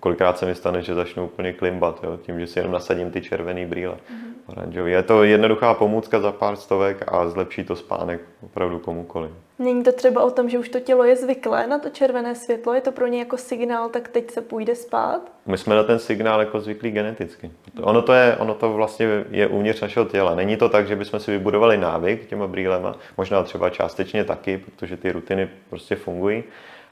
Kolikrát se mi stane, že začnu úplně klimbat, jo, tím, že si jenom nasadím ty červené brýle mm-hmm. oranžový. Je to jednoduchá pomůcka za pár stovek a zlepší to spánek opravdu komukoliv.
Není to třeba o tom, že už to tělo je zvyklé na to červené světlo, je to pro ně jako signál, tak teď se půjde spát?
My jsme na ten signál jako zvyklí geneticky. Ono to, je, ono to vlastně je uvnitř našeho těla. Není to tak, že bychom si vybudovali návyk těma brýlema, možná třeba částečně taky, protože ty rutiny prostě fungují,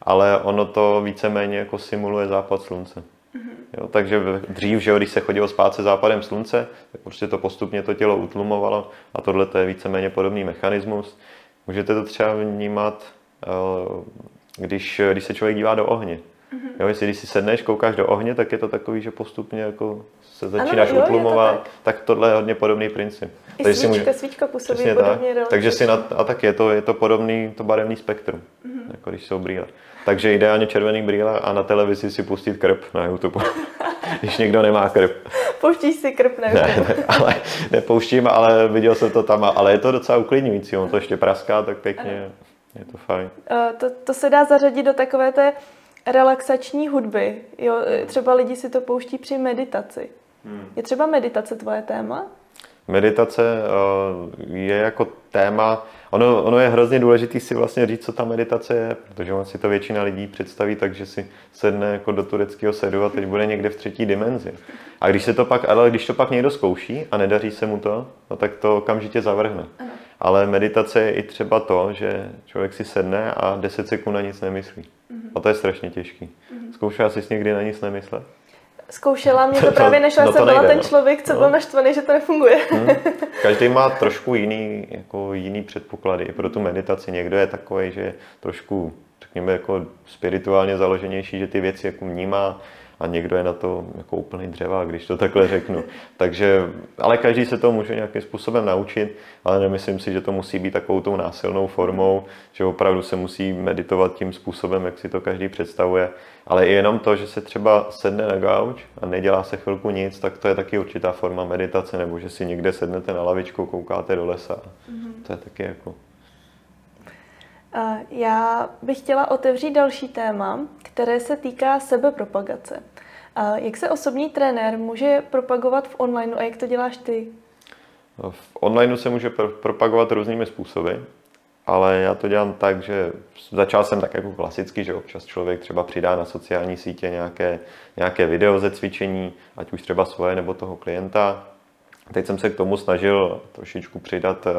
ale ono to víceméně jako simuluje západ slunce. Mm-hmm. Jo, takže dřív, že jo, když se chodilo spát se západem slunce, tak prostě to postupně to tělo utlumovalo a tohle to je víceméně podobný mechanismus. Můžete to třeba vnímat, eh, když, když se člověk dívá do ohně. Mm-hmm. Jo, jestli když si sedneš, koukáš do ohně, tak je to takový, že postupně jako se začínáš ano, jo, utlumovat, tak. tak tohle je hodně podobný princip.
I Takže svíčka, může... svíčka působí podobně
tak. Takže si na, a tak je to, je to podobný, to barevný spektrum, mm-hmm. jako když jsou brýle. Takže ideálně červený brýle a na televizi si pustit krp na YouTube, když někdo nemá krp.
Pouštíš si krp na YouTube?
Ne, ne, ale nepouštím, ale viděl jsem to tam, ale je to docela uklidňující, on to ještě praská tak pěkně, ano. je to fajn.
Uh, to, to se dá zařadit do takové té relaxační hudby. Jo, třeba lidi si to pouští při meditaci. Hmm. Je třeba meditace tvoje téma?
Meditace uh, je jako téma, ono, ono je hrozně důležité si vlastně říct, co ta meditace je, protože on si to většina lidí představí tak, že si sedne jako do tureckého sedu a teď bude někde v třetí dimenzi. A když se to pak, ale když to pak někdo zkouší a nedaří se mu to, no tak to okamžitě zavrhne. Ano. Ale meditace je i třeba to, že člověk si sedne a 10 sekund na nic nemyslí. Uh-huh. A to je strašně těžký. Uh-huh. Zkoušela jsi někdy na nic nemyslet?
Zkoušela, mě to, to právě nešlo, no jsem byla nejde, ten no. člověk, co no. byl naštvaný, že to nefunguje. Hmm.
Každý má trošku jiný, jako jiný předpoklady i pro tu meditaci. Někdo je takový, že trošku, řekněme, jako spirituálně založenější, že ty věci jako vnímá a někdo je na to jako úplný dřeva, když to takhle řeknu. Takže, ale každý se to může nějakým způsobem naučit, ale nemyslím si, že to musí být takovou tou násilnou formou, že opravdu se musí meditovat tím způsobem, jak si to každý představuje. Ale i jenom to, že se třeba sedne na gauč a nedělá se chvilku nic, tak to je taky určitá forma meditace, nebo že si někde sednete na lavičku, koukáte do lesa. Mm-hmm. To je taky jako
já bych chtěla otevřít další téma, které se týká sebepropagace. Jak se osobní trenér může propagovat v onlineu a jak to děláš ty?
V onlineu se může propagovat různými způsoby, ale já to dělám tak, že začal jsem tak jako klasicky, že občas člověk třeba přidá na sociální sítě nějaké, nějaké video ze cvičení, ať už třeba svoje nebo toho klienta, Teď jsem se k tomu snažil trošičku přidat eh,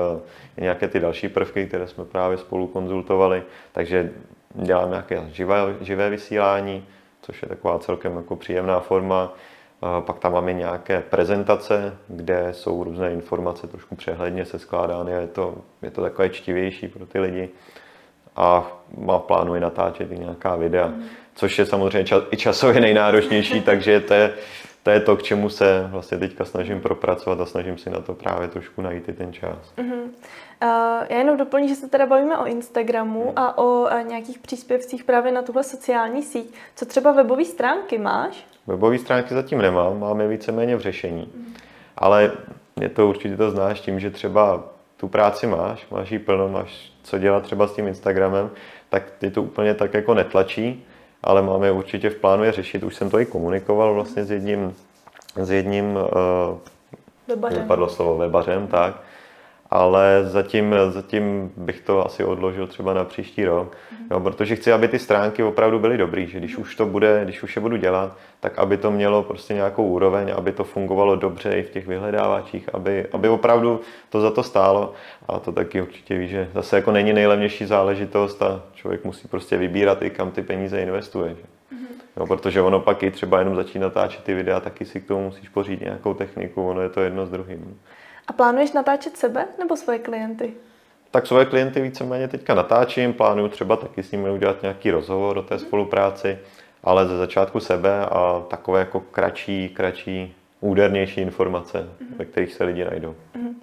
nějaké ty další prvky, které jsme právě spolu konzultovali, takže dělám nějaké živé, živé vysílání, což je taková celkem jako příjemná forma. Pak tam máme nějaké prezentace, kde jsou různé informace trošku přehledně se skládány a je to, je to takové čtivější pro ty lidi. A má plánuji natáčet i nějaká videa, mm. což je samozřejmě čas, i časově nejnáročnější, takže to je, to je to, k čemu se vlastně teďka snažím propracovat a snažím si na to právě trošku najít i ten čas. Uh-huh. Uh,
já jenom doplním, že se teda bavíme o Instagramu uh-huh. a o a nějakých příspěvcích právě na tuhle sociální síť. Co třeba webové stránky máš?
Webové stránky zatím nemám, máme víceméně v řešení. Uh-huh. Ale je to určitě to znáš tím, že třeba tu práci máš, máš ji plno, máš co dělat třeba s tím Instagramem, tak ty to úplně tak jako netlačí ale máme určitě v plánu je řešit. Už jsem to i komunikoval vlastně s jedním, s jedním
uh,
vypadlo slovo webařem, tak ale zatím, zatím bych to asi odložil třeba na příští rok, mm. no, protože chci, aby ty stránky opravdu byly dobrý, že když už to bude, když už je budu dělat, tak aby to mělo prostě nějakou úroveň, aby to fungovalo dobře i v těch vyhledávačích, aby, aby opravdu to za to stálo a to taky určitě ví, že zase jako není nejlevnější záležitost a člověk musí prostě vybírat i kam ty peníze investuje. Že? Mm. No, protože ono pak i třeba jenom začít natáčet ty videa, taky si k tomu musíš pořídit nějakou techniku, ono je to jedno s druhým.
A plánuješ natáčet sebe nebo svoje klienty?
Tak svoje klienty víceméně teďka natáčím, plánuju třeba taky s nimi udělat nějaký rozhovor o té spolupráci, ale ze začátku sebe a takové jako kratší, kratší, údernější informace, mm-hmm. ve kterých se lidi najdou. Mm-hmm.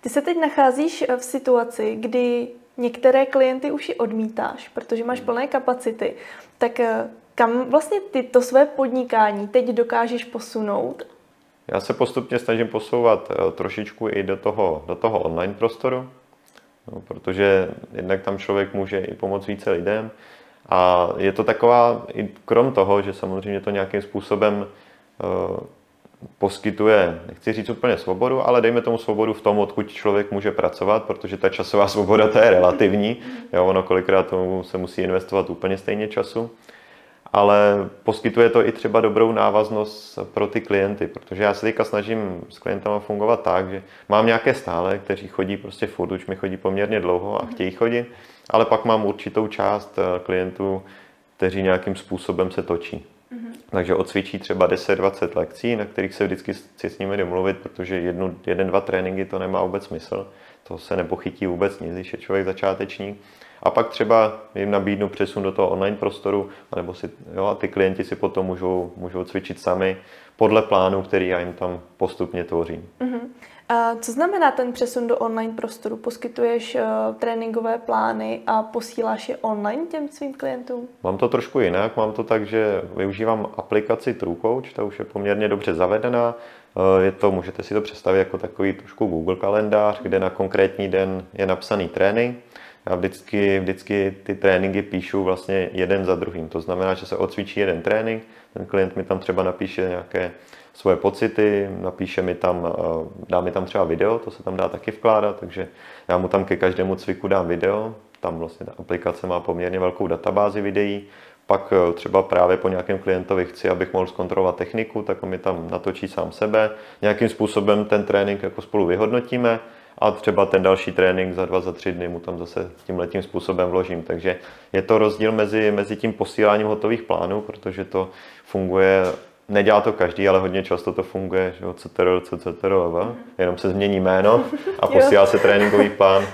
Ty se teď nacházíš v situaci, kdy některé klienty už i odmítáš, protože máš plné kapacity. Tak eh, kam vlastně ty to své podnikání teď dokážeš posunout
já se postupně snažím posouvat eh, trošičku i do toho, do toho online prostoru, no, protože jednak tam člověk může i pomoct více lidem. A je to taková, i krom toho, že samozřejmě to nějakým způsobem uh, poskytuje, nechci říct úplně svobodu, ale dejme tomu svobodu v tom, odkud člověk může pracovat, protože ta časová svoboda to je relativní. Jo, ono kolikrát tomu se musí investovat úplně stejně času ale poskytuje to i třeba dobrou návaznost pro ty klienty, protože já se teďka snažím s klientama fungovat tak, že mám nějaké stále, kteří chodí prostě furt, už mi chodí poměrně dlouho a mhm. chtějí chodit, ale pak mám určitou část eh, klientů, kteří nějakým způsobem se točí. Mm-hmm. Takže odcvičí třeba 10-20 lekcí, na kterých se vždycky chci s nimi domluvit, protože jednu, jeden, dva tréninky to nemá vůbec smysl. To se nepochytí vůbec nic, když je člověk začátečník a pak třeba jim nabídnu přesun do toho online prostoru, nebo si, jo, a ty klienti si potom můžou, můžou cvičit sami podle plánu, který já jim tam postupně tvořím. Uh-huh.
A co znamená ten přesun do online prostoru? Poskytuješ uh, tréninkové plány a posíláš je online těm svým klientům?
Mám to trošku jinak. Mám to tak, že využívám aplikaci TrueCoach, ta už je poměrně dobře zavedená. Uh, je to, můžete si to představit jako takový trošku Google kalendář, kde na konkrétní den je napsaný trénink já vždycky, vždycky ty tréninky píšu vlastně jeden za druhým. To znamená, že se odcvičí jeden trénink, ten klient mi tam třeba napíše nějaké svoje pocity, napíše mi tam, eh, dá mi tam třeba video, to se tam dá taky vkládat, takže já mu tam ke každému cviku dám video, tam vlastně ta aplikace má poměrně velkou databázi videí, pak eh, třeba právě po nějakém klientovi chci, abych mohl zkontrolovat techniku, tak on mi tam natočí sám sebe. Nějakým způsobem ten trénink jako spolu vyhodnotíme a třeba ten další trénink za dva, za tři dny mu tam zase tím letím způsobem vložím. Takže je to rozdíl mezi, mezi tím posíláním hotových plánů, protože to funguje nedělá to každý, ale hodně často to funguje, že jo, CTRL, CTRL, mm. jenom se změní jméno a posílá se tréninkový plán.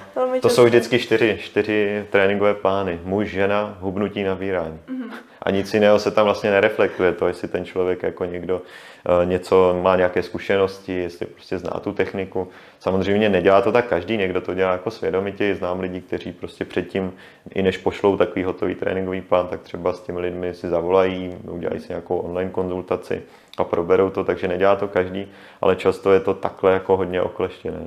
to jsou vždycky čtyři, čtyři tréninkové plány. Muž, žena, hubnutí, nabírání. Mm. A nic jiného se tam vlastně nereflektuje, to jestli ten člověk jako někdo Eh, něco má nějaké zkušenosti, jestli prostě zná tu techniku. Samozřejmě nedělá to tak každý, někdo to dělá jako svědomitě. Znám lidi, kteří prostě předtím, i než pošlou takový hotový tréninkový plán, tak třeba s těmi lidmi si zavolají, udělají si nějakou online konzultaci a proberou to, takže nedělá to každý, ale často je to takhle jako hodně okleštěné.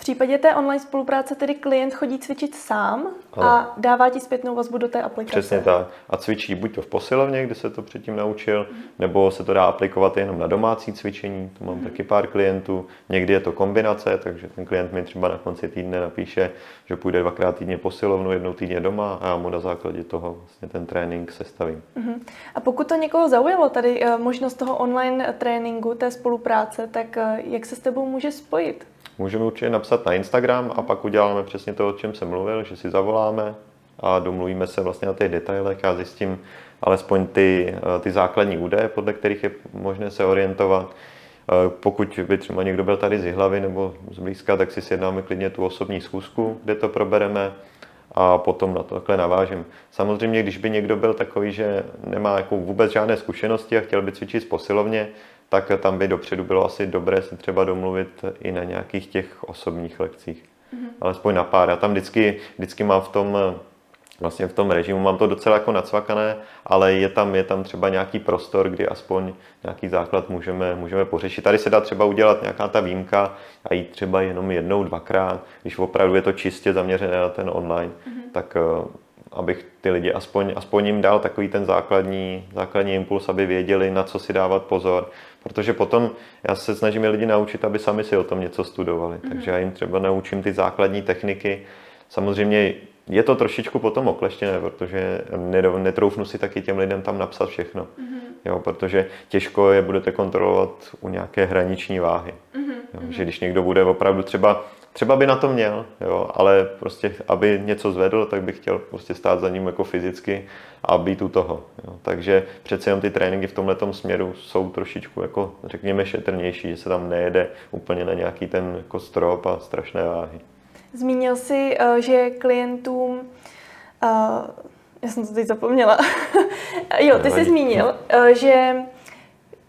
V případě té online spolupráce tedy klient chodí cvičit sám ano. a dává ti zpětnou vazbu do té aplikace.
Přesně tak. A cvičí buď to v posilovně, kde se to předtím naučil, mm. nebo se to dá aplikovat jenom na domácí cvičení. To mám mm. taky pár klientů. Někdy je to kombinace, takže ten klient mi třeba na konci týdne napíše, že půjde dvakrát týdně posilovnu, jednou týdně doma a já mu na základě toho vlastně ten trénink sestavím. Mm.
A pokud to někoho zaujalo, tady eh, možnost toho online tréninku, té spolupráce, tak eh, jak se s tebou může spojit?
Můžeme určitě napsat na Instagram a pak uděláme přesně to, o čem jsem mluvil, že si zavoláme a domluvíme se vlastně na těch detailech. Já zjistím alespoň ty, eh, ty základní údaje, podle kterých je možné se orientovat. Eh, pokud by třeba někdo byl tady z hlavy nebo z blízka, tak si sjednáme klidně tu osobní schůzku, kde to probereme a potom na to takhle navážím. Samozřejmě, když by někdo byl takový, že nemá jako vůbec žádné zkušenosti a chtěl by cvičit z posilovně, tak tam by dopředu bylo asi dobré se třeba domluvit i na nějakých těch osobních lekcích. Mm-hmm. Alespoň na pár. Já tam vždycky, vždycky mám v tom vlastně v tom režimu mám to docela jako nacvakané, ale je tam, je tam třeba nějaký prostor, kdy aspoň nějaký základ můžeme, můžeme pořešit. Tady se dá třeba udělat nějaká ta výjimka a jít třeba jenom jednou, dvakrát, když opravdu je to čistě zaměřené na ten online, mm-hmm. tak eh, abych ty lidi aspoň, aspoň jim dal takový ten základní, základní impuls, aby věděli, na co si dávat pozor. Protože potom já se snažím lidi naučit, aby sami si o tom něco studovali. Mm-hmm. Takže já jim třeba naučím ty základní techniky. Samozřejmě je to trošičku potom okleštěné, protože netroufnu si taky těm lidem tam napsat všechno. Mm-hmm. Jo, protože těžko je budete kontrolovat u nějaké hraniční váhy. Mm-hmm. Jo, že když někdo bude opravdu třeba třeba by na to měl, jo, ale prostě, aby něco zvedl, tak bych chtěl prostě stát za ním jako fyzicky a být u toho. Jo. Takže přece jen ty tréninky v tomhle směru jsou trošičku jako, řekněme, šetrnější, že se tam nejede úplně na nějaký ten jako strop a strašné váhy.
Zmínil jsi, eh, že klientům, uh, já jsem to teď zapomněla, jo, ty jsi zmínil, eh, že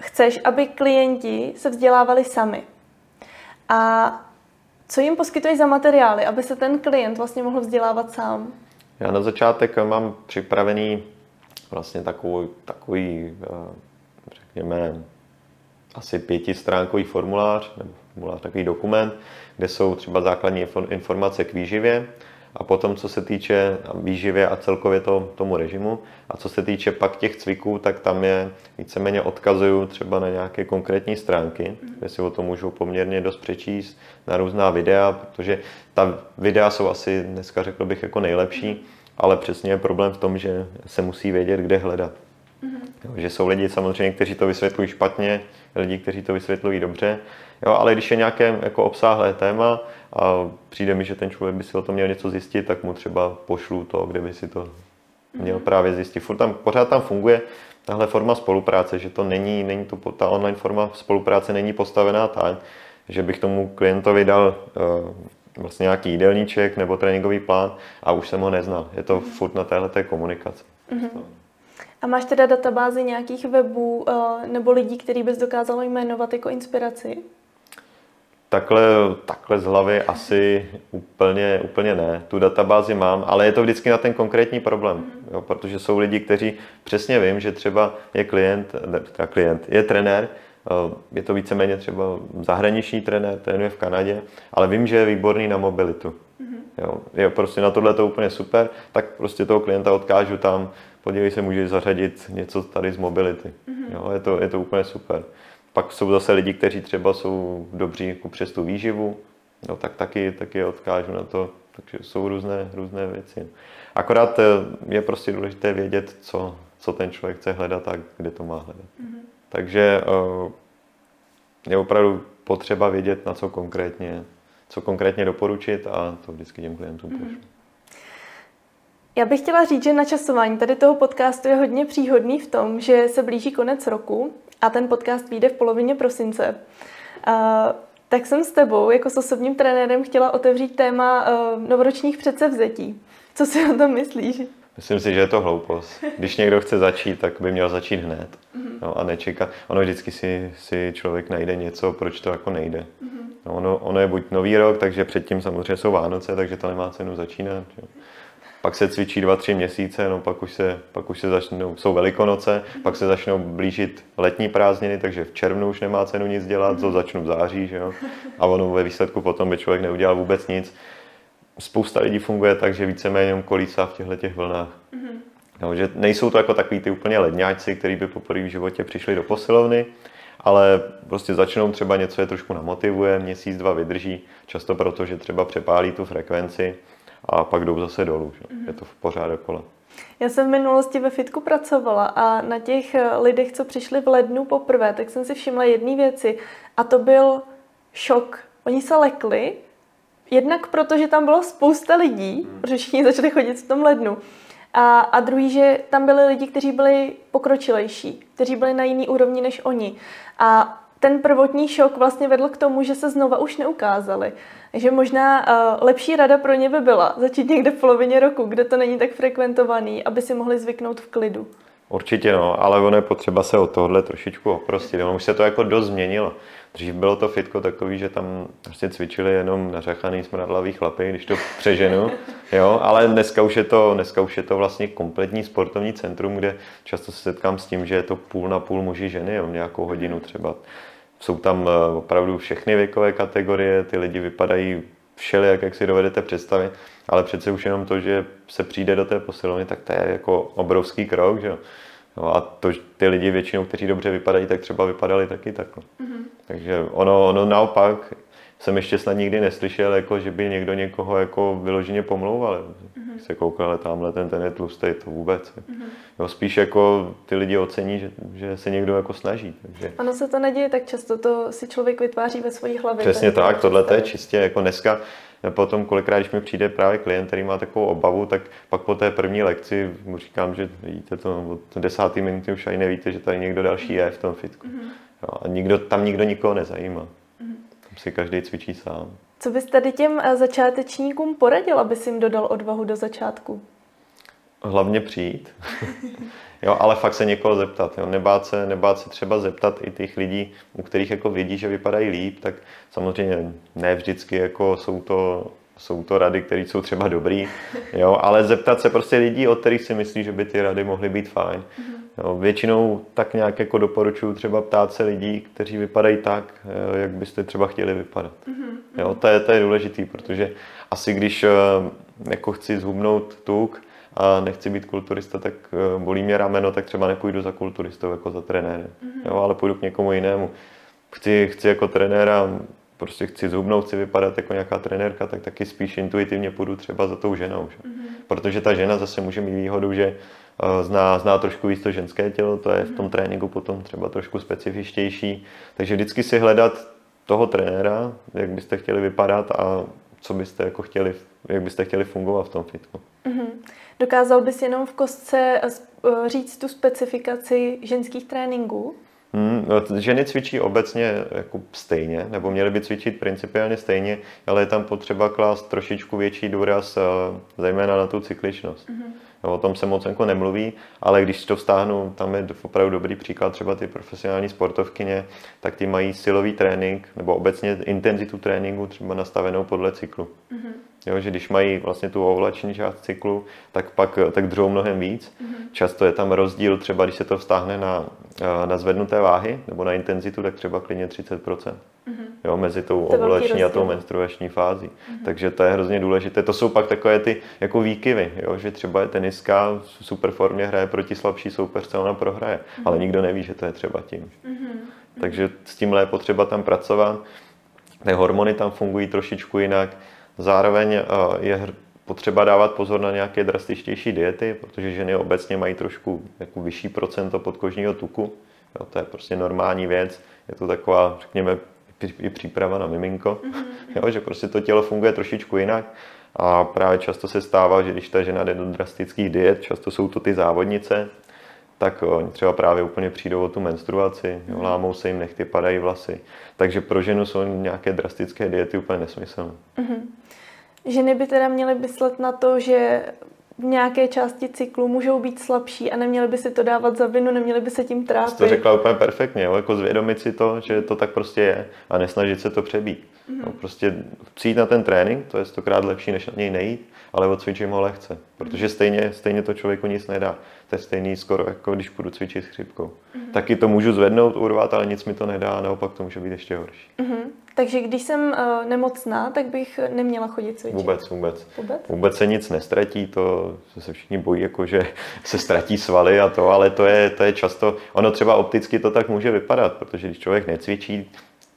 chceš, aby klienti se vzdělávali sami. A co jim poskytuješ za materiály, aby se ten klient vlastně mohl vzdělávat sám?
Já na začátek mám připravený vlastně takový, takový řekněme, asi pětistránkový formulář, nebo formulář, takový dokument, kde jsou třeba základní informace k výživě, a potom, co se týče výživě a celkově to, tomu režimu, a co se týče pak těch cviků, tak tam je víceméně odkazuju třeba na nějaké konkrétní stránky, kde si o tom můžou poměrně dost přečíst, na různá videa, protože ta videa jsou asi dneska řekl bych jako nejlepší, ale přesně je problém v tom, že se musí vědět, kde hledat. Mm-hmm. že jsou lidi samozřejmě, kteří to vysvětlují špatně, lidi, kteří to vysvětlují dobře, jo, ale když je nějaké jako obsáhlé téma a přijde mi, že ten člověk by si o tom měl něco zjistit, tak mu třeba pošlu to, kde by si to měl mm-hmm. právě zjistit. Furt tam, pořád tam funguje tahle forma spolupráce, že to není, není to, ta online forma spolupráce není postavená tak, že bych tomu klientovi dal uh, vlastně nějaký jídelníček nebo tréninkový plán a už jsem ho neznal. Je to mm-hmm. furt na téhle komunikaci. Mm-hmm.
A máš teda databázy nějakých webů uh, nebo lidí, který bys dokázal jmenovat jako inspiraci?
Takhle, takhle z hlavy asi úplně, úplně ne. Tu databázi mám, ale je to vždycky na ten konkrétní problém, mm. jo, protože jsou lidi, kteří přesně vím, že třeba je klient, ne, klient, je trenér, eh, je to víceméně třeba zahraniční trenér, trénuje v Kanadě, ale vím, že je výborný na mobilitu. Mm. Jo, je prostě na tohle to úplně super, tak prostě toho klienta odkážu tam, podívej se, můžeš zařadit něco tady z mobility. Mm. Jo, je, to, je to úplně super. Pak jsou zase lidi, kteří třeba jsou dobří jako přes tu výživu, no, tak taky, taky odkážu na to. Takže jsou různé, různé věci. Akorát eh, je prostě důležité vědět, co, co ten člověk chce hledat a kde to má hledat. Mm-hmm. Takže eh, je opravdu potřeba vědět, na co konkrétně, co konkrétně doporučit a to vždycky těm klientům mm-hmm.
Já bych chtěla říct, že načasování tady toho podcastu je hodně příhodný v tom, že se blíží konec roku a ten podcast vyjde v polovině prosince. Uh, tak jsem s tebou jako s osobním trenérem chtěla otevřít téma uh, novoročních předsevzetí. Co si o tom myslíš?
Myslím si, že je to hloupost. Když někdo chce začít, tak by měl začít hned. Mm-hmm. No, a nečekat. Ono vždycky si, si člověk najde něco, proč to jako nejde. Mm-hmm. No, ono, ono je buď nový rok, takže předtím samozřejmě jsou Vánoce, takže to nemá cenu začínat. Jo. Pak se cvičí dva, tři měsíce, no pak už se, pak už se začnou, jsou velikonoce, pak se začnou blížit letní prázdniny, takže v červnu už nemá cenu nic dělat, to začnu v září, že jo. A ono ve výsledku potom by člověk neudělal vůbec nic spousta lidí funguje tak, že víceméně jenom kolísá v těchto těch vlnách. Mm-hmm. No, že nejsou to jako takový ty úplně ledňáci, kteří by poprvé v životě přišli do posilovny, ale prostě začnou třeba něco je trošku namotivuje, měsíc, dva vydrží, často proto, že třeba přepálí tu frekvenci a pak jdou zase dolů. Že? Mm-hmm. Je to v pořád okolo.
Já jsem v minulosti ve fitku pracovala a na těch eh, lidech, co přišli v lednu poprvé, tak jsem si všimla jedné věci a to byl šok. Oni se lekli Jednak proto, že tam bylo spousta lidí, hmm. protože všichni začali chodit v tom lednu. A, a druhý, že tam byli lidi, kteří byli pokročilejší, kteří byli na jiný úrovni než oni. A ten prvotní šok vlastně vedl k tomu, že se znova už neukázali. Takže možná uh, lepší rada pro ně by byla začít někde v polovině roku, kde to není tak frekventovaný, aby si mohli zvyknout v klidu.
Určitě no, ale ono je potřeba se od tohohle trošičku oprostit. Ono už se to jako dost změnilo. Dřív bylo to fitko takový, že tam prostě cvičili jenom nařachaný smradlavý chlapy, když to přeženu, jo, ale dneska už, je to, dneska už je to vlastně kompletní sportovní centrum, kde často se setkám s tím, že je to půl na půl muži ženy, jo, nějakou hodinu třeba. Jsou tam eh, opravdu všechny věkové kategorie, ty lidi vypadají všelijak, jak si dovedete představit, ale přece už jenom to, že se přijde do té posilovny, tak to je jako obrovský krok, že jo. No a to, ty lidi většinou, kteří dobře vypadají, tak třeba vypadali taky takhle. Mm-hmm. Takže ono, ono naopak, jsem ještě snad nikdy neslyšel, jako, že by někdo někoho jako vyloženě pomlouval. Se koukal, ale tamhle ten, ten je tlustý, to vůbec. Mm-hmm. Jo, spíš jako ty lidi ocení, že, že se někdo jako snaží. Takže...
Ono se to neděje tak často, to si člověk vytváří ve svojí hlavě.
Přesně tak, tohle je čistě jako dneska potom kolikrát, když mi přijde právě klient, který má takovou obavu, tak pak po té první lekci mu říkám, že vidíte to od desáté minuty už ani nevíte, že tady někdo další je v tom fitku. Mm-hmm. Jo, a nikdo, tam nikdo nikoho nezajímá. Mm-hmm. Tam si každý cvičí sám.
Co bys tady těm eh, začátečníkům poradil, aby jim dodal odvahu do začátku?
Hlavně přijít. jo, ale fakt se někoho zeptat. Jo. Nebát, se, nebát se třeba zeptat i těch lidí, u kterých jako vidí, že vypadají líp, tak samozřejmě ne vždycky jako jsou to jsou to rady, které jsou třeba dobrý, jo, ale zeptat se prostě lidí, od kterých si myslí, že by ty rady mohly být fajn. Jo, většinou tak nějak jako doporučuju třeba ptát se lidí, kteří vypadají tak, eh, jak byste třeba chtěli vypadat. Jo, to je, to je důležitý, protože asi když eh, jako chci zhubnout tuk, a nechci být kulturista, tak eh, bolí mě rameno, tak třeba nepůjdu za kulturistou jako za trenérem, mm-hmm. jo, ale půjdu k někomu jinému. Chci, chci jako trenéra, prostě chci zhubnout, chci vypadat jako nějaká trenérka, tak taky spíš intuitivně půjdu třeba za tou ženou. Že? Mm-hmm. Protože ta žena zase může mít výhodu, že uh, zná, zná trošku víc to ženské tělo, to je v tom mhm. tréninku potom třeba trošku specifičtější. Takže vždycky si hledat toho trenéra, jak byste chtěli vypadat a co byste jako chtěli, jak byste chtěli fungovat v tom fitku. Mm-hmm.
Dokázal bys jenom v kostce eh, eh, říct tu specifikaci ženských tréninků?
Hmm, no, ženy cvičí obecně jako stejně, nebo měly by cvičit principiálně stejně, ale je tam potřeba klást trošičku větší důraz, eh, zejména na tu cykličnost. Mm-hmm. No, o tom se moc jako nemluví, ale když to vztáhnu, tam je opravdu dobrý příklad, třeba ty profesionální sportovkyně, tak ty mají silový trénink nebo obecně intenzitu tréninku třeba nastavenou podle cyklu. Mm-hmm. Jo, že když mají vlastně tu ovlační část cyklu, tak pak tak dřou mnohem víc. Mm-hmm. Často je tam rozdíl, třeba když se to vztáhne na, na zvednuté váhy nebo na intenzitu, tak třeba klidně 30%. Mm-hmm. Jo, mezi tou ovulační a tou menstruační fází. Mm-hmm. Takže to je hrozně důležité. To jsou pak takové ty jako výkyvy, jo, že třeba je teniska v super formě hraje proti slabší soupeřce, ona prohraje, mm-hmm. ale nikdo neví, že to je třeba tím. Mm-hmm. Takže s tímhle je potřeba tam pracovat. Ty hormony tam fungují trošičku jinak Zároveň eh, je potřeba dávat pozor na nějaké drastičtější diety, protože ženy obecně mají trošku jako vyšší procento podkožního tuku. Jo, to je prostě normální věc. Je to taková, řekněme, i příprava na miminko, mm-hmm. jo, že prostě to tělo funguje trošičku jinak. A právě často se stává, že když ta žena jde do drastických diet, často jsou to ty závodnice, tak oni třeba právě úplně přijdou o tu menstruaci, jo, lámou se jim nechty, padají vlasy. Takže pro ženu jsou nějaké drastické diety úplně nesmyslné. Mm-hmm.
Ženy by teda měly myslet na to, že v nějaké části cyklu můžou být slabší a neměli by si to dávat za vinu, neměli by se tím trápit.
To řekla úplně perfektně, jo? jako zvědomit si to, že to tak prostě je a nesnažit se to přebít. Mm-hmm. No, prostě přijít na ten trénink, to je stokrát lepší, než na něj nejít, ale odcvičím ho lehce, protože stejně, stejně to člověku nic nedá. To je stejný skoro, jako když půjdu cvičit s chřipkou. Mm-hmm. Taky to můžu zvednout, urvat, ale nic mi to nedá naopak to může být ještě horší.
Mm-hmm. Takže když jsem uh, nemocná, tak bych neměla chodit cvičit?
Vůbec, vůbec. Vůbec? Vůbec se nic nestratí, to se všichni bojí, jako že se ztratí svaly a to, ale to je, to je často, ono třeba opticky to tak může vypadat, protože když člověk necvičí,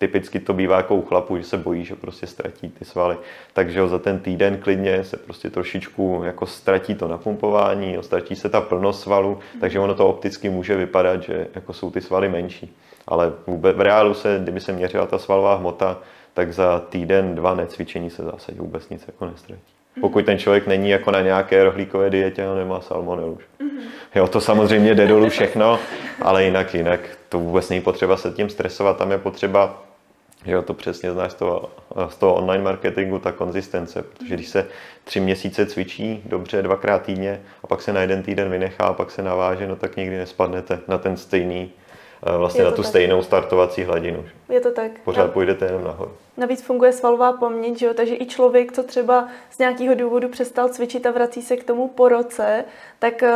typicky to bývá jako u chlapů, že se bojí, že prostě ztratí ty svaly. Takže za ten týden klidně se prostě trošičku jako ztratí to napumpování, ztratí se ta plnost svalu, takže ono to opticky může vypadat, že jako jsou ty svaly menší. Ale vůbec, v reálu se, kdyby se měřila ta svalová hmota, tak za týden, dva necvičení se zase vůbec nic jako nestratí. Pokud ten člověk není jako na nějaké rohlíkové dietě a nemá salmonelu. Mm-hmm. Jo, to samozřejmě jde dolů všechno, ale jinak, jinak to vůbec není potřeba se tím stresovat, tam je potřeba že to přesně znáš z toho, z toho online marketingu, ta konzistence, protože když se tři měsíce cvičí dobře dvakrát týdně a pak se na jeden týden vynechá a pak se naváže, no tak nikdy nespadnete na ten stejný vlastně na tu tak. stejnou startovací hladinu.
Je to tak.
Pořád půjdete jenom nahoru.
Navíc funguje svalová paměť, že jo? takže i člověk, co třeba z nějakého důvodu přestal cvičit a vrací se k tomu po roce, tak uh,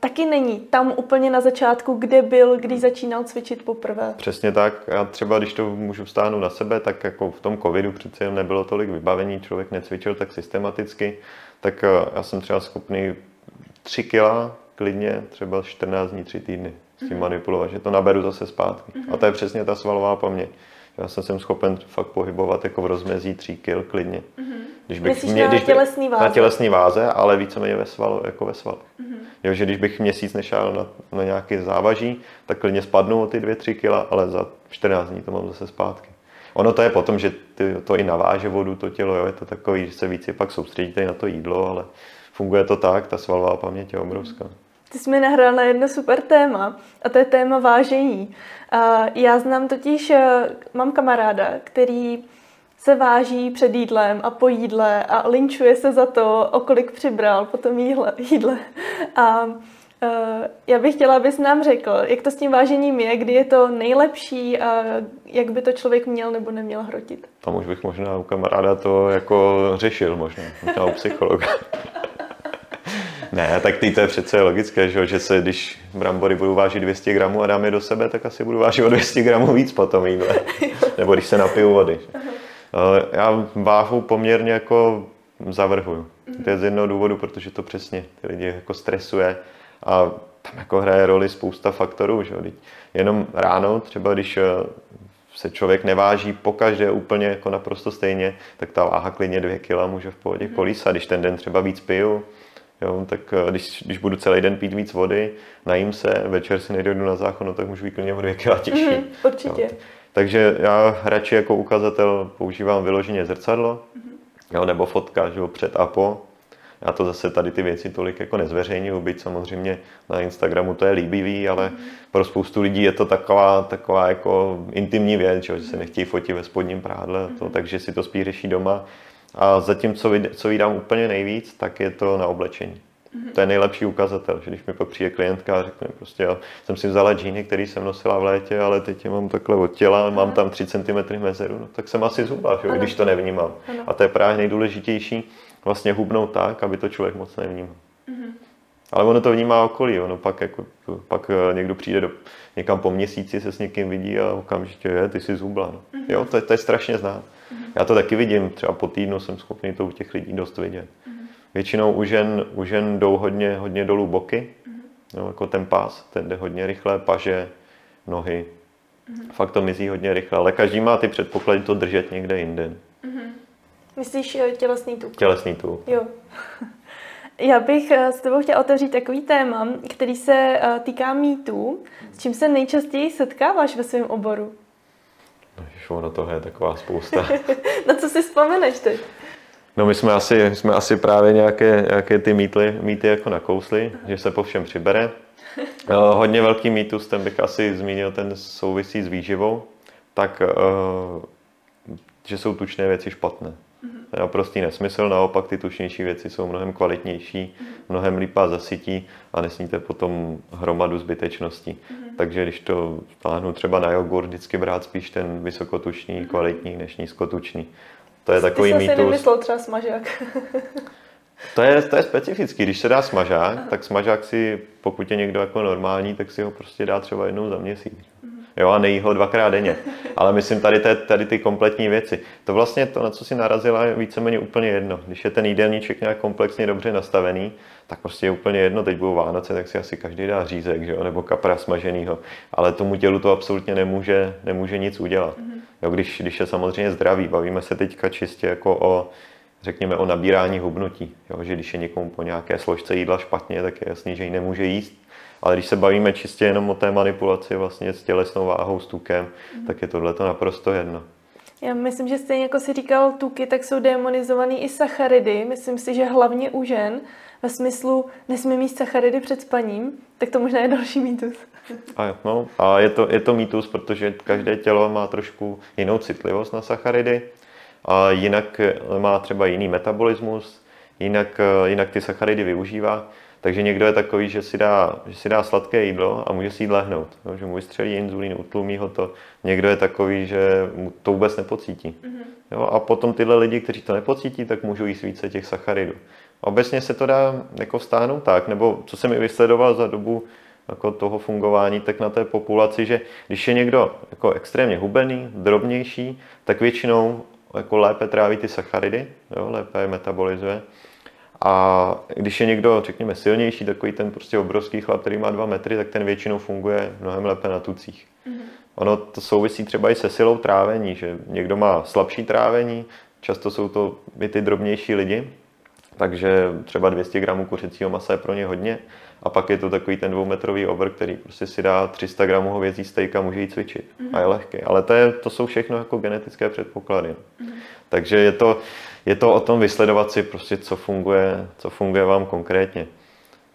taky není tam úplně na začátku, kde byl, když začínal cvičit poprvé.
Přesně tak. Já třeba, když to můžu vstáhnout na sebe, tak jako v tom covidu přece nebylo tolik vybavení, člověk necvičil tak systematicky, tak uh, já jsem třeba schopný 3 kila klidně třeba 14 dní, 3 týdny s tím manipulovat, že to naberu zase zpátky. Mm-hmm. A to je přesně ta svalová paměť. Já jsem, jsem schopen fakt pohybovat jako v rozmezí 3 kg klidně. Mm-hmm.
Když bych Myslíš mě, na když tělesný váze?
Na tělesný váze, ale víceméně ve svalu, jako ve svalu. Mm-hmm. Jo, že když bych měsíc nešel na, na nějaký závaží, tak klidně spadnu o ty 2-3 kg, ale za 14 dní to mám zase zpátky. Ono to je potom, že ty, to i naváže vodu, to tělo, jo, je to takový, že se víc pak soustředíte na to jídlo, ale funguje to tak, ta svalová paměť je obrovská. Mm-hmm.
Ty jsi mi nahrál na jedno super téma a to je téma vážení. Já znám totiž, eh, mám kamaráda, který se váží před jídlem a po jídle a linčuje se za to, o kolik přibral po tom jídle. jídle. A eh, já bych chtěla, abys nám řekl, jak to s tím vážením je, kdy je to nejlepší a jak by to člověk měl nebo neměl hrotit.
Tam už bych možná u kamaráda to jako řešil, možná, možná u psychologa. Ne, tak ty to je přece logické, že, že se, když brambory budou vážit 200 gramů a dám je do sebe, tak asi budu vážit o 200 gramů víc po tom jídle. Nebo když se napiju vody. Já váhu poměrně jako zavrhuju. To je z jednoho důvodu, protože to přesně ty lidi jako stresuje a tam jako hraje roli spousta faktorů. Že? Jenom ráno, třeba když eh, se člověk neváží po každé úplně jako naprosto stejně, tak ta váha klidně dvě kila může v pohodě kolísat. Když ten den třeba víc piju, Jo, tak eh, když, když budu celý den pít víc vody, najím se, večer si nejdu na záchod, no, tak můžu být klidně o dvě kila těžší. Mm,
určitě.
Jo. Takže já radši jako ukazatel používám vyloženě zrcadlo, mm-hmm. jo, nebo fotka že jo, před a po. Já to zase tady ty věci tolik jako nezveřejňuju, byť samozřejmě na Instagramu to je líbivý, ale mm-hmm. pro spoustu lidí je to taková, taková jako intimní věc, že, se nechtějí fotit ve spodním prádle, mm-hmm. to, mhm. takže si to spíš řeší doma. A zatím, co, vid, co vydám úplně nejvíc, tak je to na oblečení. Mm-hmm. To je nejlepší ukazatel, že když mi pak přijde klientka a řekne prostě, já jsem si vzala džíny, který jsem nosila v létě, ale teď je mám takhle od těla, mám tam 3 cm mezeru, no, tak jsem asi zhubla, že, když to nevnímám. Ano. A to je právě nejdůležitější, vlastně hubnout tak, aby to člověk moc nevnímal. Mm-hmm. Ale ono to vnímá okolí, ono pak, jako, pak eh, někdo přijde do, někam po měsíci, se s někým vidí a okamžitě je, ty jsi zhubla. No. Mm-hmm. Jo, to, to je strašně znát. Já to taky vidím, třeba po týdnu jsem schopný to u těch lidí dost vidět. Mm-hmm. Většinou u žen, u žen jdou hodně, hodně dolů boky, mm-hmm. no, jako ten pás, ten jde hodně rychle, paže, nohy. Mm-hmm. Fakt to mizí hodně rychle, ale každý má ty předpoklady to držet někde jinde. Mm-hmm.
Myslíš eh, tělesný tuk?
Tělesný tuk.
Jo. Já bych eh, s tebou chtěla otevřít takový téma, který se eh, týká mýtů. S čím se nejčastěji setkáváš ve svém oboru?
Ježiš, ono toho je taková spousta.
Na co si vzpomeneš teď?
No my jsme asi, jsme asi právě nějaké, nějaké ty mýty, mýty jako nakousli, že se po všem přibere. Uh, hodně velký mýtus, ten bych asi zmínil, ten souvisí s výživou, tak uh, že jsou tučné věci špatné. To je naprostý nesmysl, naopak ty tučnější věci jsou mnohem kvalitnější, mnohem líp zasytí a nesníte potom hromadu zbytečností. Takže když to stáhnu třeba na jogurt, vždycky brát spíš ten vysokotučný, kvalitní než nízkotučný. To je takový
Ty
mýtus.
vymyslel třeba smažák.
To je, to je specifický. Když se dá smažák, tak smažák si, pokud je někdo jako normální, tak si ho prostě dá třeba jednou za měsíc. Jo, a nejí ho dvakrát denně. Ale myslím tady, tady, tady ty kompletní věci. To vlastně to, na co si narazila, je víceméně úplně jedno. Když je ten jídelníček nějak komplexně dobře nastavený, tak prostě je úplně jedno. Teď budou Vánoce, tak si asi každý dá řízek, že jo? nebo kapra smaženýho. Ale tomu tělu to absolutně nemůže, nemůže nic udělat. Jo, když, když je samozřejmě zdravý, bavíme se teďka čistě jako o řekněme, o nabírání hubnutí. Jo? Že když je někomu po nějaké složce jídla špatně, tak je jasný, že ji nemůže jíst. Ale když se bavíme čistě jenom o té manipulaci vlastně s tělesnou váhou, s tukem, tak je tohle to naprosto jedno.
Já myslím, že stejně jako si říkal tuky, tak jsou demonizovaný i sacharidy. Myslím si, že hlavně u žen ve smyslu nesmí mít sacharidy před spaním, tak to možná je další mýtus.
A, jo, no, a je to, je to mýtus, protože každé tělo má trošku jinou citlivost na sacharidy a jinak má třeba jiný metabolismus, jinak, jinak ty sacharidy využívá. Takže někdo je takový, že si dá, že si dá sladké jídlo a může si jít lehnout, jo, že mu vystřelí inzulín, utlumí ho to. Někdo je takový, že mu to vůbec nepocítí. Jo, a potom tyhle lidi, kteří to nepocítí, tak můžou jíst více těch sacharidů. Obecně se to dá jako stáhnout tak, nebo co jsem i vysledoval za dobu jako toho fungování, tak na té populaci, že když je někdo jako extrémně hubený, drobnější, tak většinou jako lépe tráví ty sacharidy, jo, lépe je metabolizuje. A když je někdo, řekněme, silnější, takový ten prostě obrovský chlap, který má dva metry, tak ten většinou funguje mnohem lépe na tucích. Mm-hmm. Ono to souvisí třeba i se silou trávení, že někdo má slabší trávení, často jsou to i ty drobnější lidi, takže třeba 200 gramů kuřecího masa je pro ně hodně. A pak je to takový ten dvoumetrový obr, který prostě si dá 300 gramů hovězí steak a může jít cvičit. Mm-hmm. A je lehký. Ale to, je, to jsou všechno jako genetické předpoklady. Mm-hmm. Takže je to, je to o tom vysledovat si prostě, co funguje, co funguje vám konkrétně.